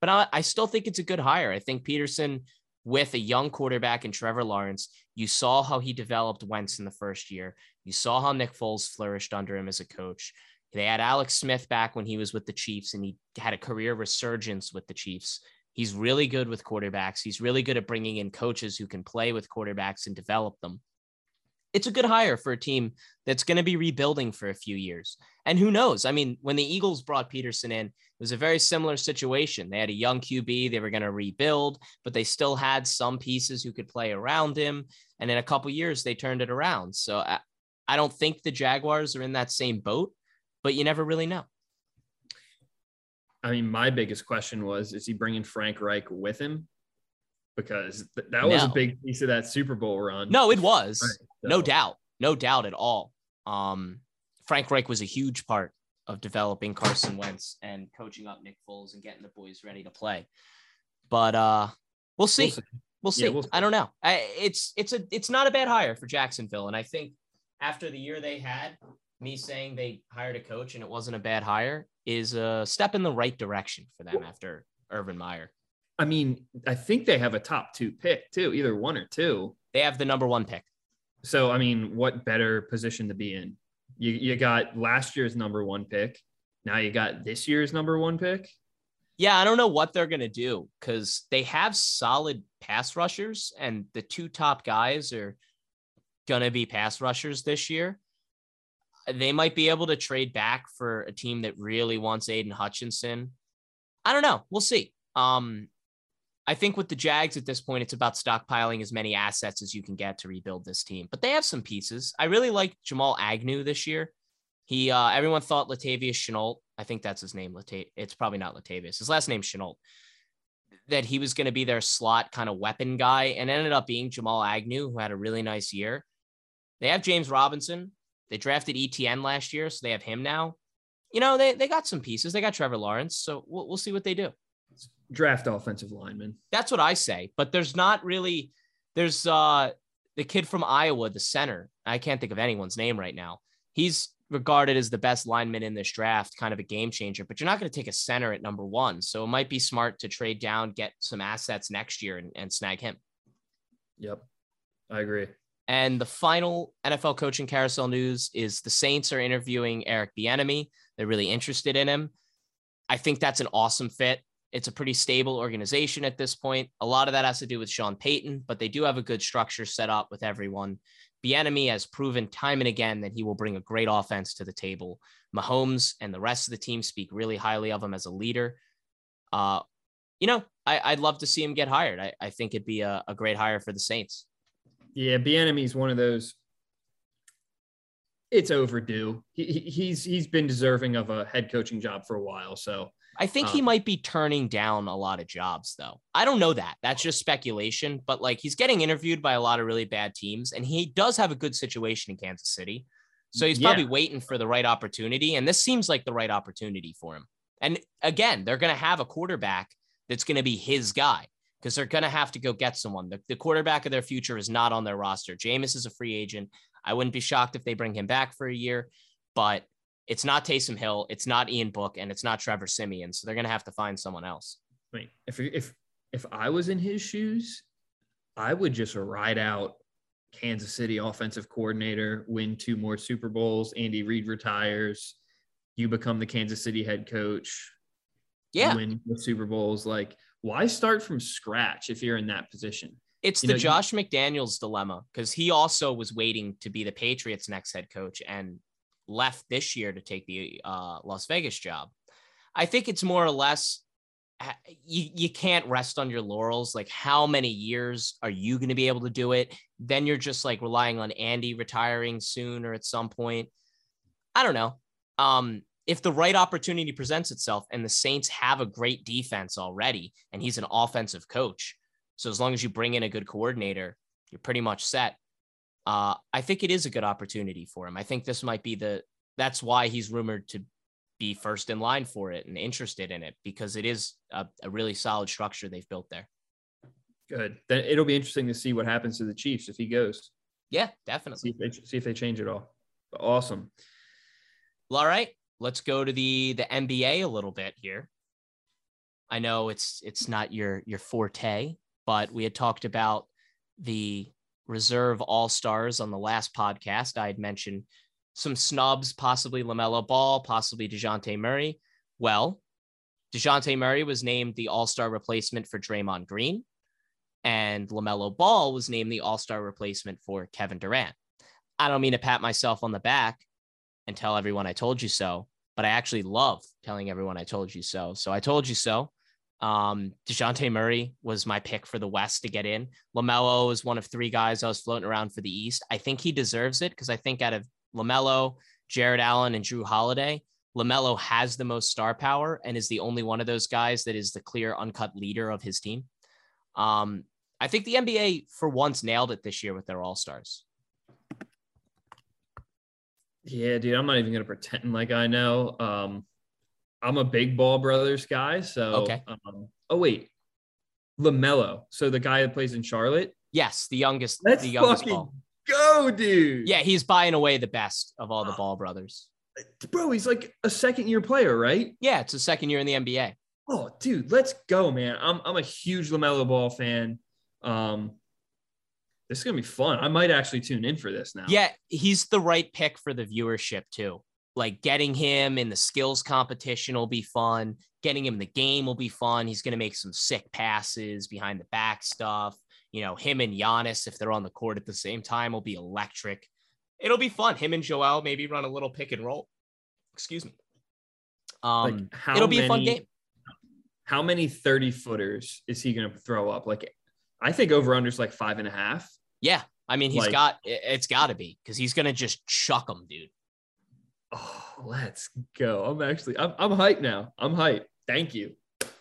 But I, I still think it's a good hire. I think Pederson with a young quarterback in Trevor Lawrence. You saw how he developed Wentz in the first year. You saw how Nick Foles flourished under him as a coach. They had Alex Smith back when he was with the Chiefs and he had a career resurgence with the Chiefs. He's really good with quarterbacks. He's really good at bringing in coaches who can play with quarterbacks and develop them it's a good hire for a team that's going to be rebuilding for a few years. And who knows? I mean, when the Eagles brought Pederson in, it was a very similar situation. They had a young QB, they were going to rebuild, but they still had some pieces who could play around him. And in a couple years, they turned it around. So I, I don't think the Jaguars are in that same boat, but you never really know. I mean, my biggest question was is he bringing Frank Reich with him? because th- that was no. a big piece of that Super Bowl run. No, it was. Right. No doubt. No doubt at all. Um, Frank Reich was a huge part of developing Carson Wentz and coaching up Nick Foles and getting the boys ready to play. But uh, we'll see. We'll see. We'll see. Yeah, we'll see. I don't know. I, it's it's a it's not a bad hire for Jacksonville, and I think after the year they had, me saying they hired a coach and it wasn't a bad hire is a step in the right direction for them after Urban Meyer. I mean, I think they have a top two pick too, either one or two. They have the number one pick. So, I mean, what better position to be in? You, you got last year's number one pick. Now you got this year's number one pick. Yeah, I don't know what they're going to do because they have solid pass rushers, and the two top guys are going to be pass rushers this year. They might be able to trade back for a team that really wants Aidan Hutchinson. I don't know. We'll see. Um, I think with the Jags at this point, it's about stockpiling as many assets as you can get to rebuild this team. But they have some pieces. I really like Jamal Agnew this year. He, uh, everyone thought Latavius Shenault. I think that's his name. Lata- it's probably not Latavius. His last name Shenault. That he was going to be their slot kind of weapon guy, and ended up being Jamal Agnew, who had a really nice year. They have James Robinson. They drafted ETN last year, so they have him now. You know, they they got some pieces. They got Trevor Lawrence, so we'll we'll see what they do draft offensive lineman. That's what I say. But there's not really there's uh the kid from Iowa, the center. I can't think of anyone's name right now. He's regarded as the best lineman in this draft, kind of a game changer, but you're not going to take a center at number one. So it might be smart to trade down, get some assets next year and, and snag him. Yep. I agree. And the final NFL coaching carousel news is the Saints are interviewing Eric Bieniemy. They're really interested in him. I think that's an awesome fit. It's a pretty stable organization at this point. A lot of that has to do with Sean Payton, but they do have a good structure set up with everyone. Bieniemy has proven time and again that he will bring a great offense to the table. Mahomes and the rest of the team speak really highly of him as a leader. Uh, you know, I, would love to see him get hired. I, I think it'd be a, a, great hire for the Saints. Yeah, Bieniemy is one of those. It's overdue. He, he's he's been deserving of a head coaching job for a while. So I think he um. might be turning down a lot of jobs, though. I don't know that. That's just speculation. But like he's getting interviewed by a lot of really bad teams, and he does have a good situation in Kansas City. So he's yeah. probably waiting for the right opportunity. And this seems like the right opportunity for him. And again, they're going to have a quarterback that's going to be his guy because they're going to have to go get someone. The, the, quarterback of their future is not on their roster. Jameis is a free agent. I wouldn't be shocked if they bring him back for a year, but it's not Taysom Hill, it's not Ian Book, and it's not Trevor Siemian. So they're going to have to find someone else. I mean, if if if I was in his shoes, I would just ride out Kansas City offensive coordinator, win two more Super Bowls. Andy Reid retires. You become the Kansas City head coach. Yeah. Win the Super Bowls. Like, why start from scratch if you're in that position? It's you the know, Josh you- McDaniels dilemma because he also was waiting to be the Patriots' next head coach. And left this year to take the uh, Las Vegas job. I think it's more or less you, you can't rest on your laurels. Like, how many years are you going to be able to do it? Then you're just like relying on Andy retiring soon or at some point. I don't know. Um, if the right opportunity presents itself and the Saints have a great defense already and he's an offensive coach, So as long as you bring in a good coordinator, you're pretty much set. Uh, I think it is a good opportunity for him. I think this might be the that's why he's rumored to be first in line for it and interested in it because it is a, a really solid structure they've built there. Good. Then it'll be interesting to see what happens to the Chiefs if he goes. Yeah, See definitely. if they, see if they change it all. Awesome. Well, all right, let's go to the the NBA a little bit here. I know it's it's not your your forte, but we had talked about the reserve all stars on the last podcast. I had mentioned some snubs, possibly Lamelo Ball, possibly Dejounte Murray. Well, Dejounte Murray was named the All Star replacement for Draymond Green, and Lamelo Ball was named the All Star replacement for Kevin Durant. I don't mean to pat myself on the back and tell everyone I told you so, but I actually love telling everyone I told you so. So I told you so. Um, DeJounte Murray was my pick for the West to get in. LaMelo is one of three guys I was floating around for the East. I think he deserves it because I think out of LaMelo, Jarrett Allen, and Jrue Holiday, LaMelo has the most star power and is the only one of those guys that is the clear uncut leader of his team. Um, I think the NBA for once nailed it this year with their All Stars. Yeah, dude, I'm not even gonna pretend like I know. Um, I'm a big Ball Brothers guy, so Okay. Um, oh wait, Lamelo. So the guy that plays in Charlotte. Yes, the youngest, Let's the youngest fucking ball. go, dude. Yeah, he's buying away the best of all the Ball brothers. bro, he's like a second year player, right? Yeah, it's a second year in the NBA. Oh, dude, let's go, man. I'm I'm a huge Lamelo Ball fan. Um, this is gonna be fun. I might actually tune in for this now. Yeah, he's the right pick for the viewership too. Like getting him in the skills competition will be fun. Getting him in the game will be fun. He's going to make some sick passes behind the back stuff. You know, him and Giannis, if they're on the court at the same time, will be electric. It'll be fun. Him and Joel maybe run a little pick and roll. Excuse me. Um, Like, it'll be a fun game. How many 30 footers is he gonna throw up? Like, I think over unders like five and a half. Yeah, I mean, he's Like- got it's got to be because he's going to just chuck them, dude. Oh, let's go. I'm actually I'm I'm hyped now. I'm hyped. Thank you.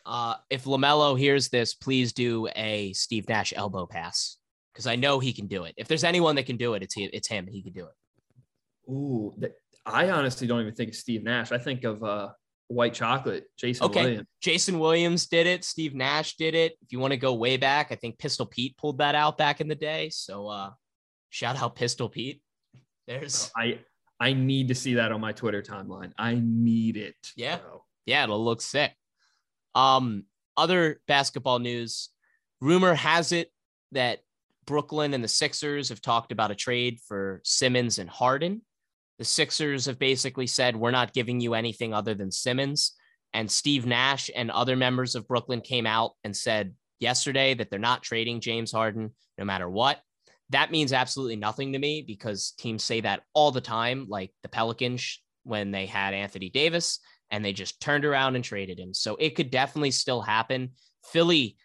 Uh, if Lamelo hears this, please do a Steve Nash elbow pass because I know he can do it. If there's anyone that can do it, it's he, it's him. He can do it. Ooh, that, I honestly don't even think of Steve Nash. I think of uh white chocolate, Jason Okay. Williams. Jason Williams did it. Steve Nash did it. If you want to go way back, I think Pistol Pete pulled that out back in the day. So uh, shout out Pistol Pete. There's I I need to see that on my Twitter timeline. I need it. Yeah. bro. Yeah, it'll look sick. Um, other basketball news. Rumor has it that Brooklyn and the Sixers have talked about a trade for Simmons and Harden. The Sixers have basically said, We're not giving you anything other than Simmons. And Steve Nash and other members of Brooklyn came out and said yesterday that they're not trading James Harden no matter what. That means absolutely nothing to me because teams say that all the time, like the Pelicans when they had Anthony Davis and they just turned around and traded him. So it could definitely still happen. Philly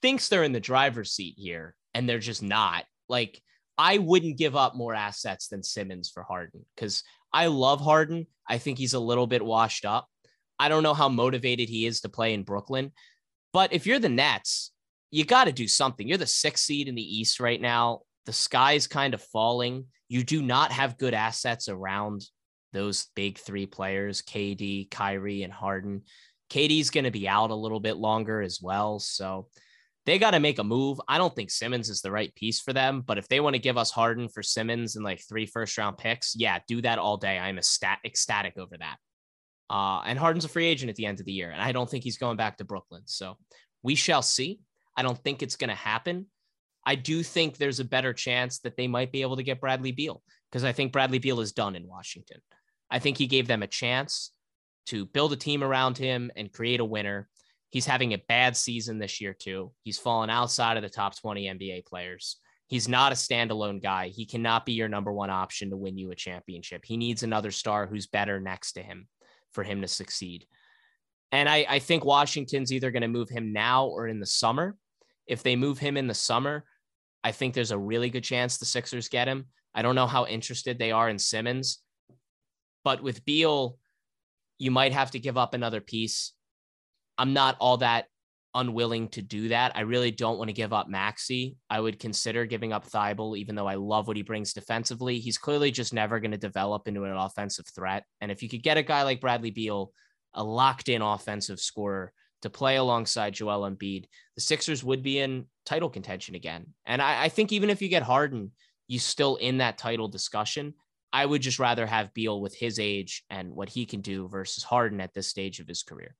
thinks they're in the driver's seat here and they're just not. Like, I wouldn't give up more assets than Simmons for Harden because I love Harden. I think he's a little bit washed up. I don't know how motivated he is to play in Brooklyn. But if you're the Nets, you got to do something. You're the sixth seed in the East right now. The sky's kind of falling. You do not have good assets around those big three players KD, Kyrie, and Harden. KD's going to be out a little bit longer as well. So they got to make a move. I don't think Simmons is the right piece for them, but if they want to give us Harden for Simmons and like three first round picks, yeah, do that all day. I'm ecstatic, ecstatic over that. Uh, and Harden's a free agent at the end of the year, and I don't think he's going back to Brooklyn. So we shall see. I don't think it's going to happen. I do think there's a better chance that they might be able to get Bradley Beal because I think Bradley Beal is done in Washington. I think he gave them a chance to build a team around him and create a winner. He's having a bad season this year, too. He's fallen outside of the top 20 NBA players. He's not a standalone guy. He cannot be your number one option to win you a championship. He needs another star who's better next to him for him to succeed. And I, I think Washington's either going to move him now or in the summer. If they move him in the summer, I think there's a really good chance the Sixers get him. I don't know how interested they are in Simmons, but with Beal, you might have to give up another piece. I'm not all that unwilling to do that. I really don't want to give up Maxey. I would consider giving up Thybulle, even though I love what he brings defensively. He's clearly just never going to develop into an offensive threat. And if you could get a guy like Bradley Beal, a locked in offensive scorer to play alongside Joel Embiid, the Sixers would be in title contention again. And I, I think even if you get Harden, you still in that title discussion. I would just rather have Beal with his age and what he can do versus Harden at this stage of his career.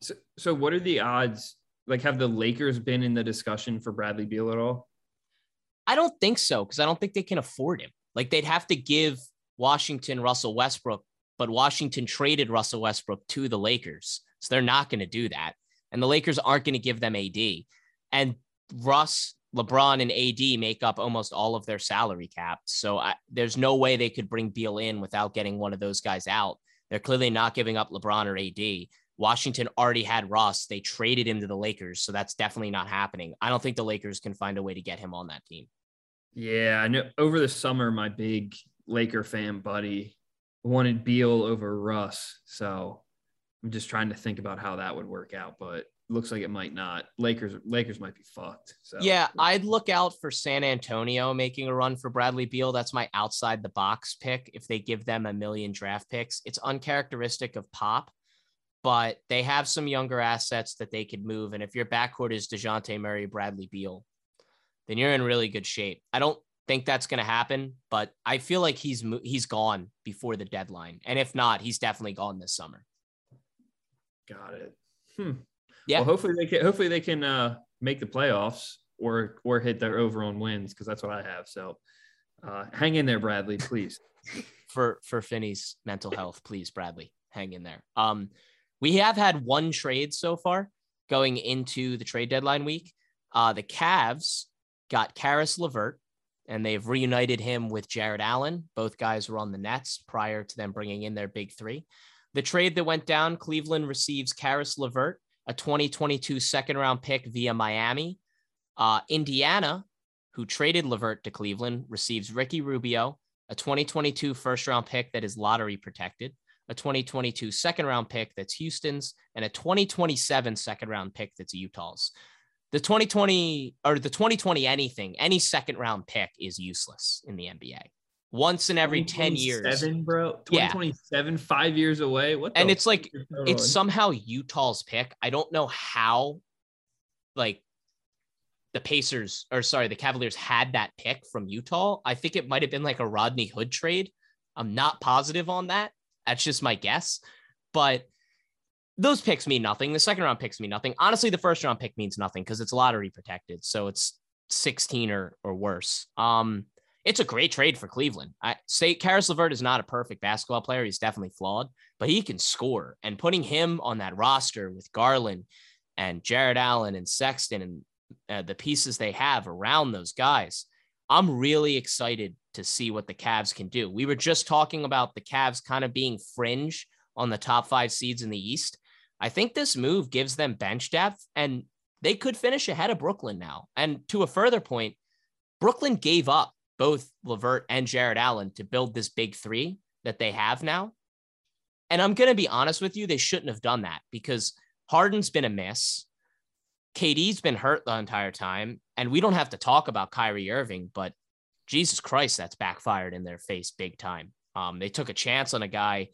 So, so what are the odds? Like, have the Lakers been in the discussion for Bradley Beal at all? I don't think so because I don't think they can afford him. Like, they'd have to give Washington Russell Westbrook, but Washington traded Russell Westbrook to the Lakers. So they're not going to do that. And the Lakers aren't going to give them AD. And Russ, LeBron, and AD make up almost all of their salary cap. So I, there's no way they could bring Beal in without getting one of those guys out. They're clearly not giving up LeBron or AD. Washington already had Russ. They traded him to the Lakers. So that's definitely not happening. I don't think the Lakers can find a way to get him on that team. Yeah, I know over the summer, my big Laker fan buddy wanted Beal over Russ. So I'm just trying to think about how that would work out, but looks like it might not. Lakers Lakers might be fucked. So yeah, I'd look out for San Antonio making a run for Bradley Beal. That's my outside the box pick. If they give them a million draft picks, it's uncharacteristic of Pop, but they have some younger assets that they could move. And if your backcourt is Dejounte Murray, Bradley Beal, then you're in really good shape. I don't think that's going to happen, but I feel like he's he's gone before the deadline, and if not, he's definitely gone this summer. Got it. Hmm. Yeah. Well, hopefully they can. Hopefully they can uh, make the playoffs or or hit their over on wins because that's what I have. So uh, hang in there, Bradley, please. for for Finney's mental health, please, Bradley, hang in there. Um, we have had one trade so far going into the trade deadline week. Uh, the Cavs got Caris LeVert, and they've reunited him with Jarrett Allen. Both guys were on the Nets prior to them bringing in their big three. The trade that went down, Cleveland receives Caris LeVert, a 2022 second round pick via Miami. Uh, Indiana, who traded LeVert to Cleveland, receives Ricky Rubio, a 2022 first round pick that is lottery protected, a 2022 second round pick that's Houston's, and a 2027 second round pick that's Utah's. The 2020 or the 2020 anything, any second round pick is useless in the NBA once in every 10 years. Seven, bro. 2027, yeah. five years away. What and it's like it's somehow Utah's pick. I don't know how like the Pacers or sorry, the Cavaliers had that pick from Utah. I think it might have been like a Rodney Hood trade. I'm not positive on that. That's just my guess. But those picks mean nothing. The second round picks mean nothing. Honestly, the first round pick means nothing because it's lottery protected. So it's 16 or or worse. Um it's a great trade for Cleveland. I say Caris LeVert is not a perfect basketball player. He's definitely flawed, but he can score. And putting him on that roster with Garland and Jarrett Allen and Sexton and uh, the pieces they have around those guys, I'm really excited to see what the Cavs can do. We were just talking about the Cavs kind of being fringe on the top five seeds in the East. I think this move gives them bench depth and they could finish ahead of Brooklyn now. And to a further point, Brooklyn gave up both LeVert and Jarrett Allen to build this big three that they have now. And I'm going to be honest with you, they shouldn't have done that because Harden's been a miss. KD's been hurt the entire time. And we don't have to talk about Kyrie Irving, but Jesus Christ, that's backfired in their face big time. Um, they took a chance on a guy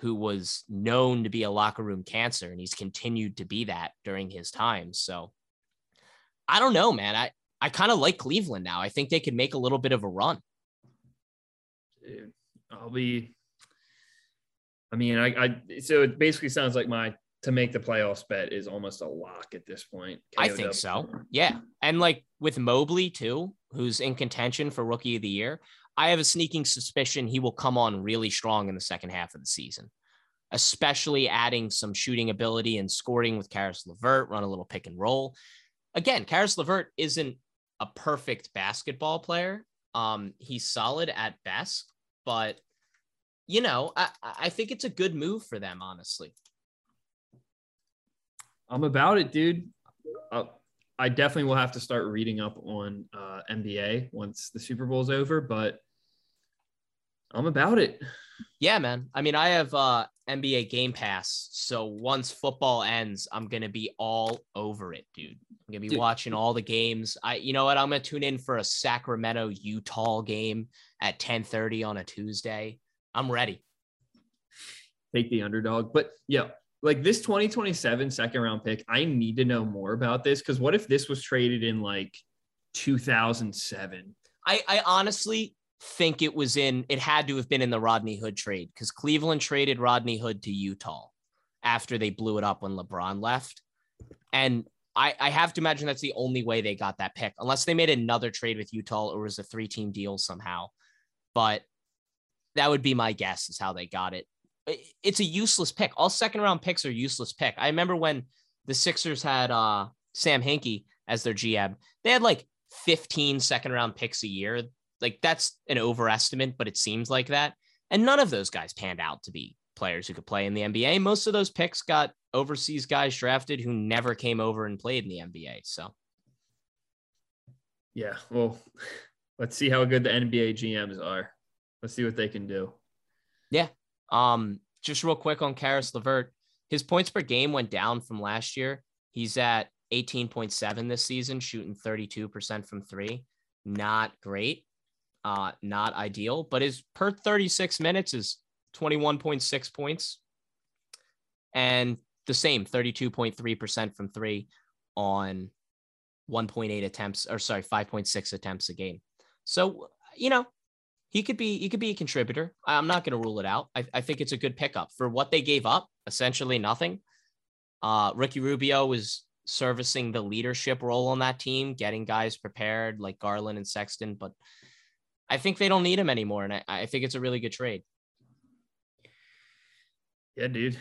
who was known to be a locker room cancer, and he's continued to be that during his time. So I don't know, man. I I kind of like Cleveland now. I think they could make a little bit of a run. Dude, I'll be. I mean, I, I so it basically sounds like my to make the playoffs bet is almost a lock at this point. I think so. Yeah. And like with Mobley too, who's in contention for rookie of the year, I have a sneaking suspicion he will come on really strong in the second half of the season, especially adding some shooting ability and scoring with Caris LeVert, run a little pick and roll. Again, Caris LeVert isn't a perfect basketball player. Um, he's solid at best, but you know, I, I think it's a good move for them, honestly. I'm about it, dude. Uh, I definitely will have to start reading up on uh, NBA once the Super Bowl's over, but I'm about it. Yeah, man. I mean, I have uh NBA Game Pass, so once football ends, I'm gonna be all over it, dude. I'm gonna be Dude. watching all the games. I, you know what? I'm gonna tune in for a Sacramento Utah game at 10:30 on a Tuesday. I'm ready. take the underdog. But yeah, like this 2027 second round pick, I need to know more about this because what if this was traded in like 2007? I, I honestly think it was in. It had to have been in the Rodney Hood trade because Cleveland traded Rodney Hood to Utah after they blew it up when LeBron left, and I, I have to imagine that's the only way they got that pick, unless they made another trade with Utah or was a three team deal somehow. But that would be my guess is how they got it. It's a useless pick. All second round picks are useless pick. I remember when the Sixers had uh, Sam Hinkie as their GM, they had like 15 second round picks a year. Like that's an overestimate, but it seems like that. And none of those guys panned out to be players who could play in the NBA. Most of those picks got overseas guys drafted who never came over and played in the NBA. So Yeah, well, let's see how good the NBA GMs are. Let's see what they can do. Yeah. Um, just real quick on Caris LeVert, his points per game went down from last year. He's at 18.7 this season, shooting 32% from three. Not great, uh, not ideal, but his per 36 minutes is 21.6 points and the same 32.3% from three on 1.8 attempts, or sorry, 5.6 attempts a game. So, you know, he could be he could be a contributor. I'm not going to rule it out. I, I think it's a good pickup for what they gave up. Essentially nothing. Uh, Ricky Rubio was servicing the leadership role on that team, getting guys prepared like Garland and Sexton. But I think they don't need him anymore, and I, I think it's a really good trade. Yeah, dude.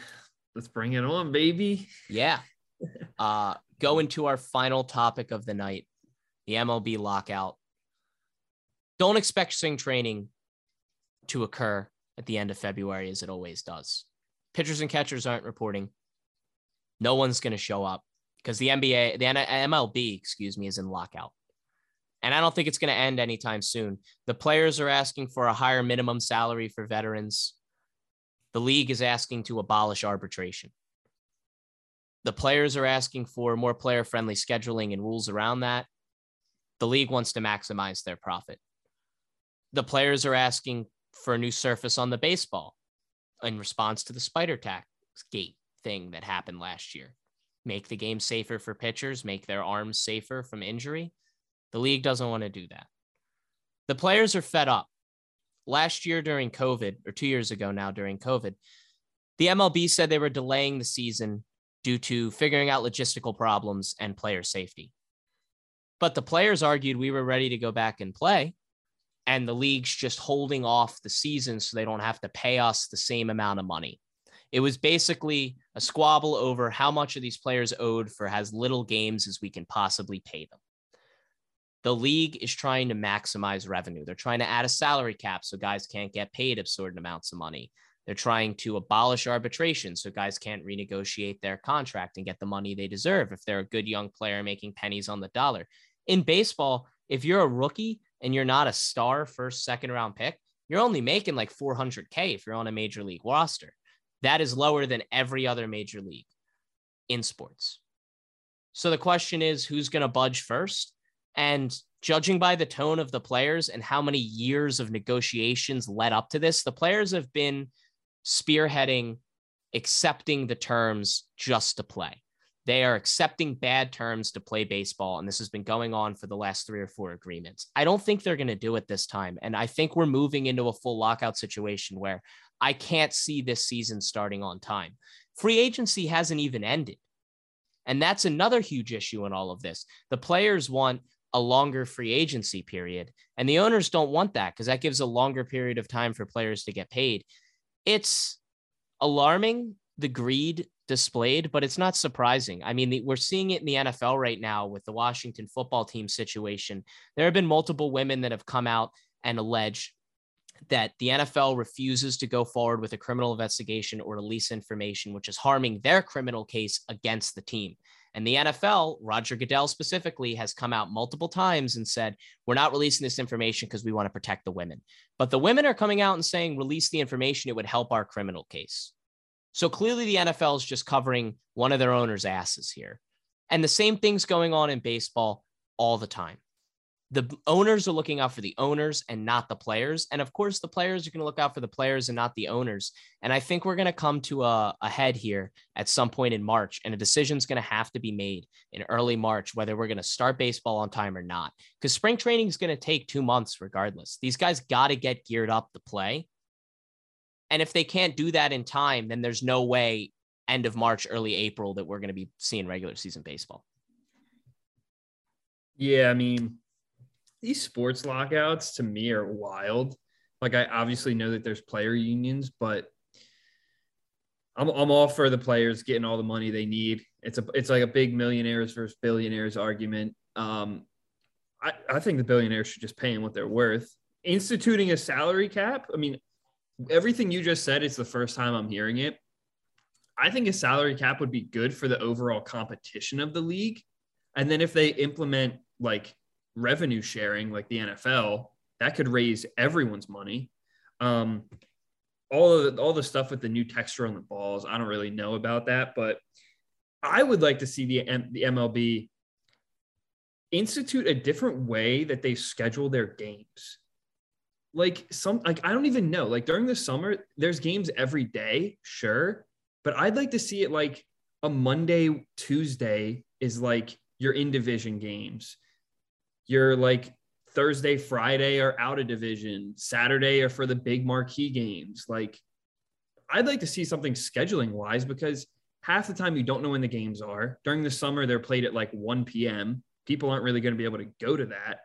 Let's bring it on, baby. Yeah. Uh, go into our final topic of the night, the MLB lockout. Don't expect spring training to occur at the end of February as it always does. Pitchers and catchers aren't reporting. No one's going to show up because the NBA, the MLB, excuse me, is in lockout. And I don't think it's going to end anytime soon. The players are asking for a higher minimum salary for veterans. The league is asking to abolish arbitration. The players are asking for more player friendly scheduling and rules around that. The league wants to maximize their profit. The players are asking for a new surface on the baseball in response to the spider tax gate thing that happened last year. Make the game safer for pitchers, make their arms safer from injury. The league doesn't want to do that. The players are fed up. Last year during COVID, or two years ago now during COVID, the MLB said they were delaying the season due to figuring out logistical problems and player safety. But the players argued we were ready to go back and play, and the league's just holding off the season so they don't have to pay us the same amount of money. It was basically a squabble over how much of these players owed for as little games as we can possibly pay them. The league is trying to maximize revenue. They're trying to add a salary cap so guys can't get paid absurd amounts of money. They're trying to abolish arbitration so guys can't renegotiate their contract and get the money they deserve if they're a good young player making pennies on the dollar. In baseball, if you're a rookie and you're not a star first, second round pick, you're only making like 400K if you're on a major league roster. That is lower than every other major league in sports. So the question is who's going to budge first? And judging by the tone of the players and how many years of negotiations led up to this, the players have been spearheading accepting the terms just to play. They are accepting bad terms to play baseball. And this has been going on for the last three or four agreements. I don't think they're going to do it this time. And I think we're moving into a full lockout situation where I can't see this season starting on time. Free agency hasn't even ended. And that's another huge issue in all of this. The players want a longer free agency period, and the owners don't want that because that gives a longer period of time for players to get paid. It's alarming the greed displayed, but it's not surprising. I mean, we're seeing it in the NFL right now with the Washington football team situation. There have been multiple women that have come out and alleged that the NFL refuses to go forward with a criminal investigation or release information, which is harming their criminal case against the team. And the NFL, Roger Goodell specifically, has come out multiple times and said, we're not releasing this information because we want to protect the women. But the women are coming out and saying, release the information. It would help our criminal case. So clearly, the NFL is just covering one of their owners' asses here. And the same thing's going on in baseball all the time the owners are looking out for the owners and not the players. And of course, the players are going to look out for the players and not the owners. And I think we're going to come to a, a, head here at some point in March, and a decision is going to have to be made in early March whether we're going to start baseball on time or not. Because spring training is going to take two months regardless. These guys got to get geared up to play. And if they can't do that in time, then there's no way end of March, early April that we're going to be seeing regular season baseball. Yeah, I mean, these sports lockouts to me are wild. Like I obviously know that there's player unions, but I'm I'm all for the players getting all the money they need. It's a it's like a big millionaires versus billionaires argument. Um, I, I think the billionaires should just pay them what they're worth. Instituting a salary cap. I mean, everything you just said. It's the first time I'm hearing it. I think a salary cap would be good for the overall competition of the league. And then if they implement like revenue sharing like the NFL, that could raise everyone's money. Um, all of the, all the stuff with the new texture on the balls, I don't really know about that, but I would like to see the the MLB institute a different way that they schedule their games. Like some like I don't even know. Like during the summer, there's games every day, sure, but I'd like to see it like a Monday, Tuesday is like your in division games your like Thursday, Friday are out of division, Saturday are for the big marquee games. Like, I'd like to see something scheduling wise because half the time you don't know when the games are. During the summer, they're played at like 1 p.m. People aren't really going to be able to go to that.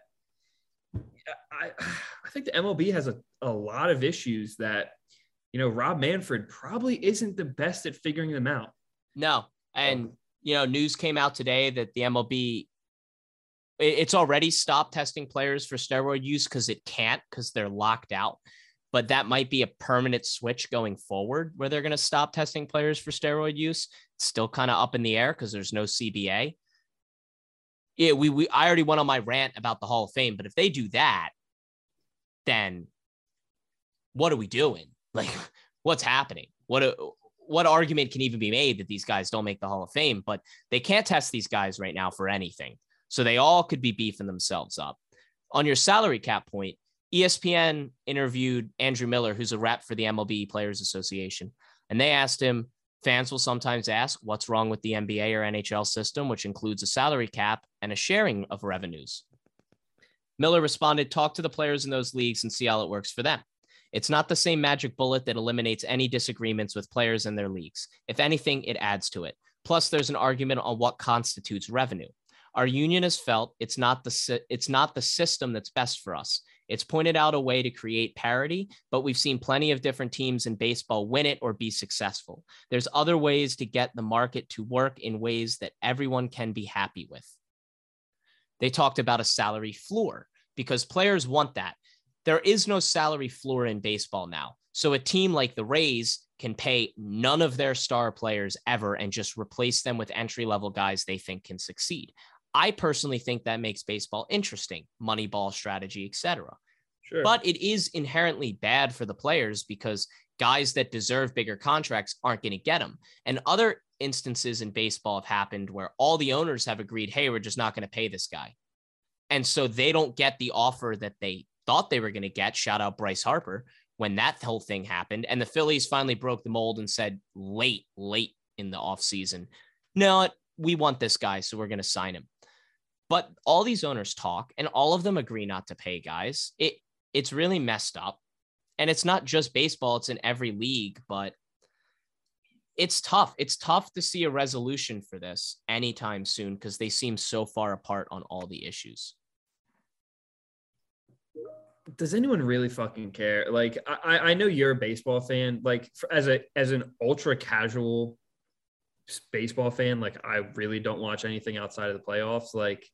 I, I think the MLB has a, a lot of issues that, you know, Rob Manfred probably isn't the best at figuring them out. No. And, you know, news came out today that the MLB it's already stopped testing players for steroid use because it can't because they're locked out. But that might be a permanent switch going forward where they're going to stop testing players for steroid use. It's still kind of up in the air because there's no CBA. Yeah, we, we I already went on my rant about the Hall of Fame, but if they do that, then what are we doing? Like, what's happening? What what argument can even be made that these guys don't make the Hall of Fame? But they can't test these guys right now for anything. So they all could be beefing themselves up. On your salary cap point, ESPN interviewed Andrew Miller, who's a rep for the MLB Players Association, and they asked him, fans will sometimes ask, what's wrong with the NBA or NHL system, which includes a salary cap and a sharing of revenues? Miller responded, talk to the players in those leagues and see how it works for them. It's not the same magic bullet that eliminates any disagreements with players in their leagues. If anything, it adds to it. Plus, there's an argument on what constitutes revenue. Our union has felt it's not the it's not the system that's best for us. It's pointed out a way to create parity, but we've seen plenty of different teams in baseball win it or be successful. There's other ways to get the market to work in ways that everyone can be happy with. They talked about a salary floor because players want that. There is no salary floor in baseball now. So a team like the Rays can pay none of their star players ever and just replace them with entry level guys they think can succeed. I personally think that makes baseball interesting, money ball strategy, etc. Sure. But it is inherently bad for the players because guys that deserve bigger contracts aren't going to get them. And other instances in baseball have happened where all the owners have agreed, hey, we're just not going to pay this guy. And so they don't get the offer that they thought they were going to get. Shout out Bryce Harper when that whole thing happened. And the Phillies finally broke the mold and said late, late in the offseason, no, we want this guy, so we're going to sign him. But all these owners talk and all of them agree not to pay guys. It it's really messed up. And it's not just baseball, it's in every league, but it's tough. It's tough to see a resolution for this anytime soon because they seem so far apart on all the issues. Does anyone really fucking care? Like, I, I know you're a baseball fan. Like, for, as a as an ultra casual baseball fan, like I really don't watch anything outside of the playoffs. Like,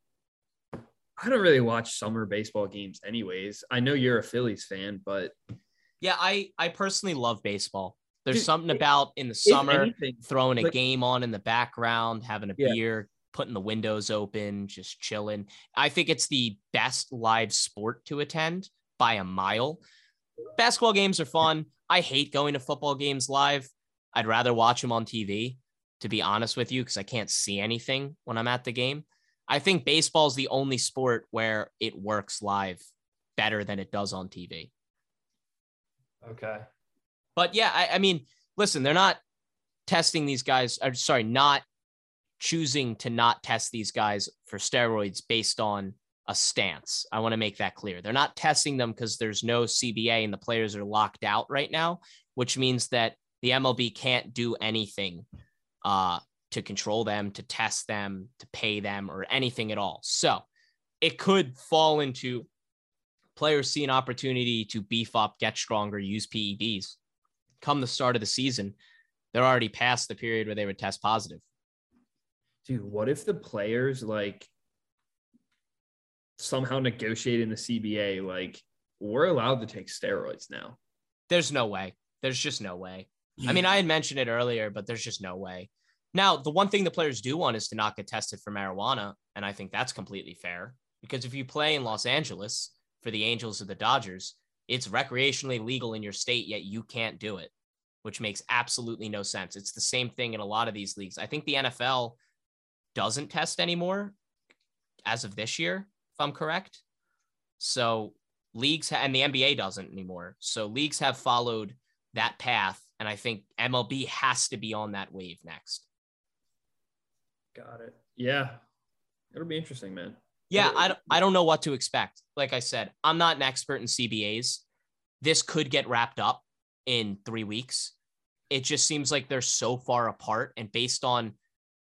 I don't really watch summer baseball games anyways. I know you're a Phillies fan, but yeah, I I personally love baseball. There's Dude, something about in the summer anything, throwing a like, game on in the background, having a yeah. beer, putting the windows open, just chilling. I think it's the best live sport to attend by a mile. Basketball games are fun. I hate going to football games live. I'd rather watch them on TV, to be honest with you, because I can't see anything when I'm at the game. I think baseball is the only sport where it works live better than it does on TV. Okay. But yeah, I, I mean, listen, they're not testing these guys. Or sorry, not choosing to not test these guys for steroids based on a stance. I want to make that clear. They're not testing them because there's no CBA and the players are locked out right now, which means that the MLB can't do anything uh, to control them, to test them, to pay them, or anything at all. So it could fall into players see an opportunity to beef up, get stronger, use PEDs. Come the start of the season, they're already past the period where they would test positive. Dude, what if the players like somehow negotiate in the CBA like we're allowed to take steroids now? There's no way. There's just no way. I mean, I had mentioned it earlier, but there's just no way. Now, the one thing the players do want is to not get tested for marijuana. And I think that's completely fair because if you play in Los Angeles for the Angels or the Dodgers, it's recreationally legal in your state, yet you can't do it, which makes absolutely no sense. It's the same thing in a lot of these leagues. I think the NFL doesn't test anymore as of this year, if I'm correct. So leagues and the NBA doesn't anymore. So leagues have followed that path. And I think MLB has to be on that wave next. Got it. Yeah. It'll be interesting, man. Yeah, I don't, I don't know what to expect. Like I said, I'm not an expert in CBAs. This could get wrapped up in three weeks. It just seems like they're so far apart. And based on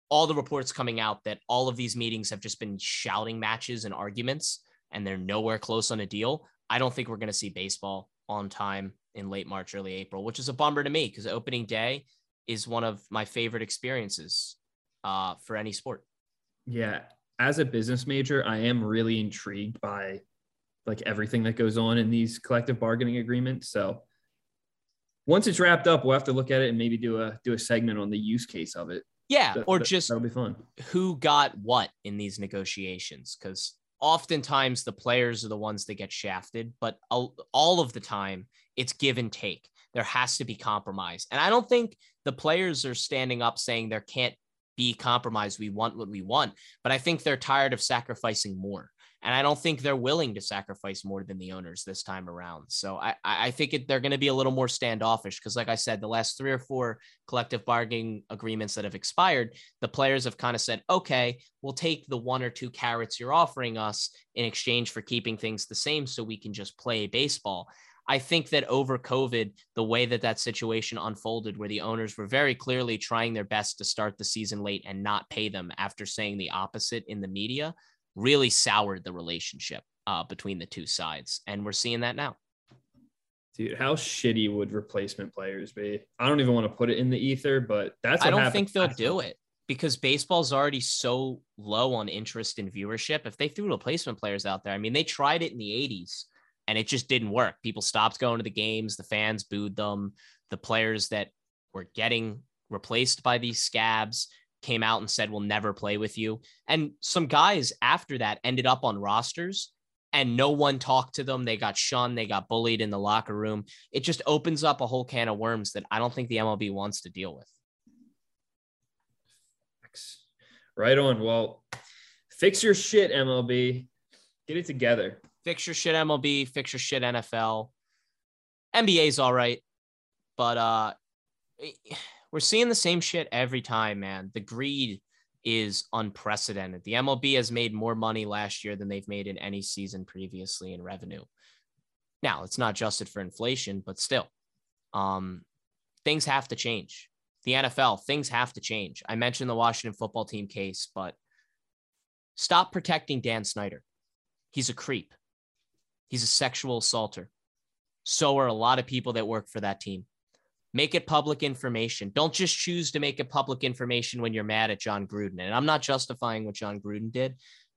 all the reports coming out that all of these meetings have just been shouting matches and arguments, and they're nowhere close on a deal, I don't think we're going to see baseball on time in late March, early April, which is a bummer to me because opening day is one of my favorite experiences uh, for any sport. Yeah. As a business major, I am really intrigued by like everything that goes on in these collective bargaining agreements. So once it's wrapped up, we'll have to look at it and maybe do a do a segment on the use case of it. Yeah, That- or that- just that'll be fun. who got what in these negotiations because oftentimes the players are the ones that get shafted but all all of the time it's give and take there has to be compromise and i don't think the players are standing up saying there can't be compromised. we want what we want but i think they're tired of sacrificing more and i don't think they're willing to sacrifice more than the owners this time around so i i think it, they're going to be a little more standoffish because like i said the last three or four collective bargaining agreements that have expired the players have kind of said, okay, we'll take the one or two carrots you're offering us in exchange for keeping things the same so we can just play baseball. I think that over COVID, the way that that situation unfolded, where the owners were very clearly trying their best to start the season late and not pay them after saying the opposite in the media, really soured the relationship uh, between the two sides. And we're seeing that now. Dude, how shitty would replacement players be? I don't even want to put it in the ether, but that's I don't happened think they'll do it because baseball's already so low on interest in viewership. If they threw replacement players out there, I mean, they tried it in the 80s and it just didn't work. People stopped going to the games, the fans booed them. The players that were getting replaced by these scabs came out and said, We'll never play with you. And some guys after that ended up on rosters and no one talked to them. They got shunned, they got bullied in the locker room. It just opens up a whole can of worms that I don't think the MLB wants to deal with. Right on. Well, fix your shit, MLB. Get it together. Fix your shit MLB, fix your shit NFL. NBA's all right, but uh we're seeing the same shit every time, man. The greed is unprecedented. The MLB has made more money last year than they've made in any season previously in revenue. Now, it's not adjusted for inflation, but still. Um things have to change. The NFL, things have to change. I mentioned the Washington football team case, but stop protecting Dan Snyder. He's a creep. He's a sexual assaulter. So are a lot of people that work for that team. Make it public information. Don't just choose to make it public information when you're mad at Jon Gruden. And I'm not justifying what Jon Gruden did,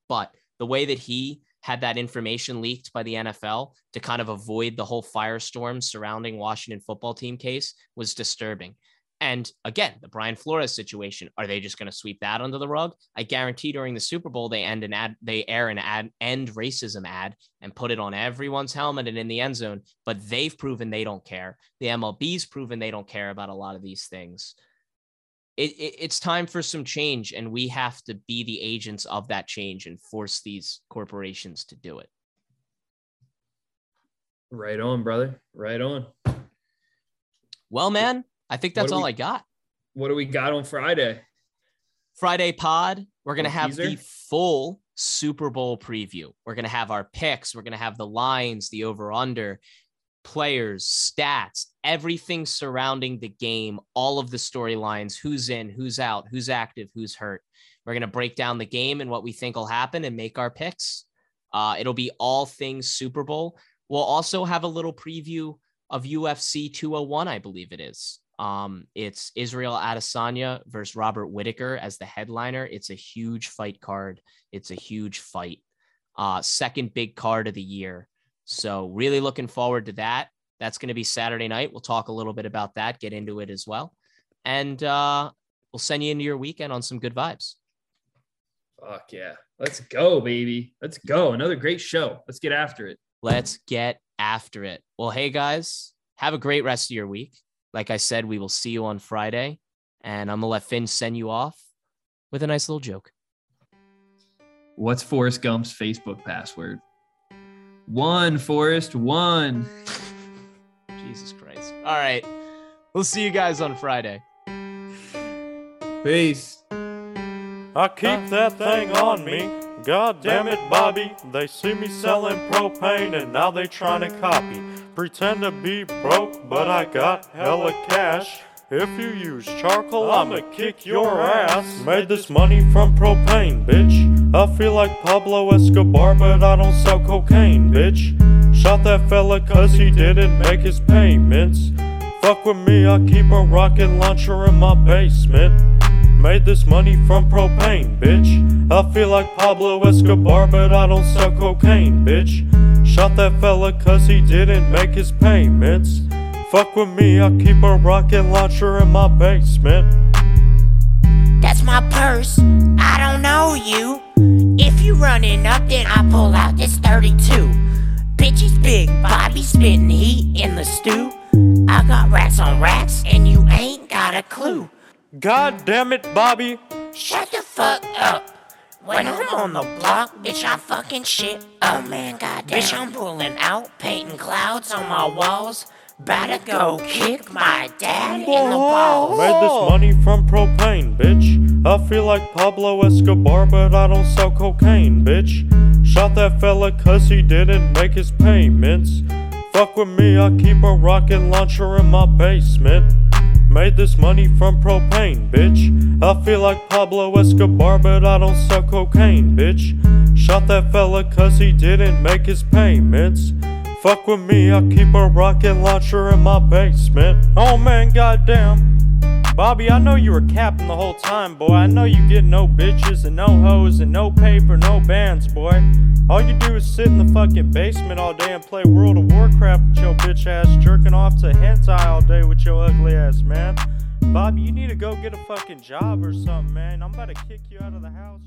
but the way that he had that information leaked by the NFL to kind of avoid the whole firestorm surrounding Washington football team case was disturbing. And again, the Brian Flores situation, are they just going to sweep that under the rug? I guarantee during the Super Bowl they end an ad, they air an ad end racism ad and put it on everyone's helmet and in the end zone, but they've proven they don't care. The MLB's proven they don't care about a lot of these things. It, it, it's time for some change, and we have to be the agents of that change and force these corporations to do it. Right on, brother. Right on. Well, man, I think that's all we- I got. What do we got on Friday? Friday pod, we're going to have the full Super Bowl preview. We're going to have our picks, we're going to have the lines, the over under, players, stats, everything surrounding the game, all of the storylines, who's in, who's out, who's active, who's hurt. We're going to break down the game and what we think will happen and make our picks. Uh, it'll be all things Super Bowl. We'll also have a little preview of UFC 201, I believe it is. Um, it's Israel Adesanya versus Robert Whitaker as the headliner. It's a huge fight card. It's a huge fight. Uh, second big card of the year. So really looking forward to that. That's going to be Saturday night. We'll talk a little bit about that, get into it as well. And uh, we'll send you into your weekend on some good vibes. Fuck yeah. Let's go, baby. Let's go. Another great show. Let's get after it. Let's get after it. Well, hey guys, have a great rest of your week. Like I said, we will see you on Friday, and I'm gonna let Finn send you off with a nice little joke. What's Forrest Gump's Facebook password? One, Forrest, one. Jesus Christ. All right. We'll see you guys on Friday. Peace. I keep that thing on me. God damn it, Bobby. They see me selling propane and now they trying to copy. Pretend to be broke, but I got hella cash. If you use charcoal, I'ma kick your ass. Made this money from propane, bitch. I feel like Pablo Escobar, but I don't sell cocaine, bitch. Shot that fella cause he didn't make his payments. Fuck with me, I keep a rocket launcher in my basement. Made this money from propane, bitch. I feel like Pablo Escobar, but I don't sell cocaine, bitch. Shot that fella cause he didn't make his payments. Fuck with me, I keep a rocket launcher in my basement. That's my purse. I don't know you. If you running up, then I pull out this 32. Bitch is big, Bobby spitting heat in the stew. I got rats on rats, and you ain't got a clue. God damn it, Bobby. Shut the fuck up. When I'm on the block, bitch, I fucking shit. Oh man, goddamn. Bitch, I'm pulling out, painting clouds on my walls. Better go kick my dad in the balls. Made this money from propane, bitch. I feel like Pablo Escobar, but I don't sell cocaine, bitch. Shot that fella cause he didn't make his payments. Fuck with me, I keep a rocket launcher in my basement. Made this money from propane, bitch. I feel like Pablo Escobar, but I don't sell cocaine, bitch. Shot that fella cause he didn't make his payments. Fuck with me, I keep a rocket launcher in my basement. Oh man, goddamn. Bobby, I know you were capping the whole time, boy. I know you get no bitches and no hoes and no paper, no bands, boy. All you do is sit in the fucking basement all day and play World of Warcraft with your bitch ass, jerking off to hentai all day with your ugly ass, man. Bobby, you need to go get a fucking job or something, man. I'm about to kick you out of the house.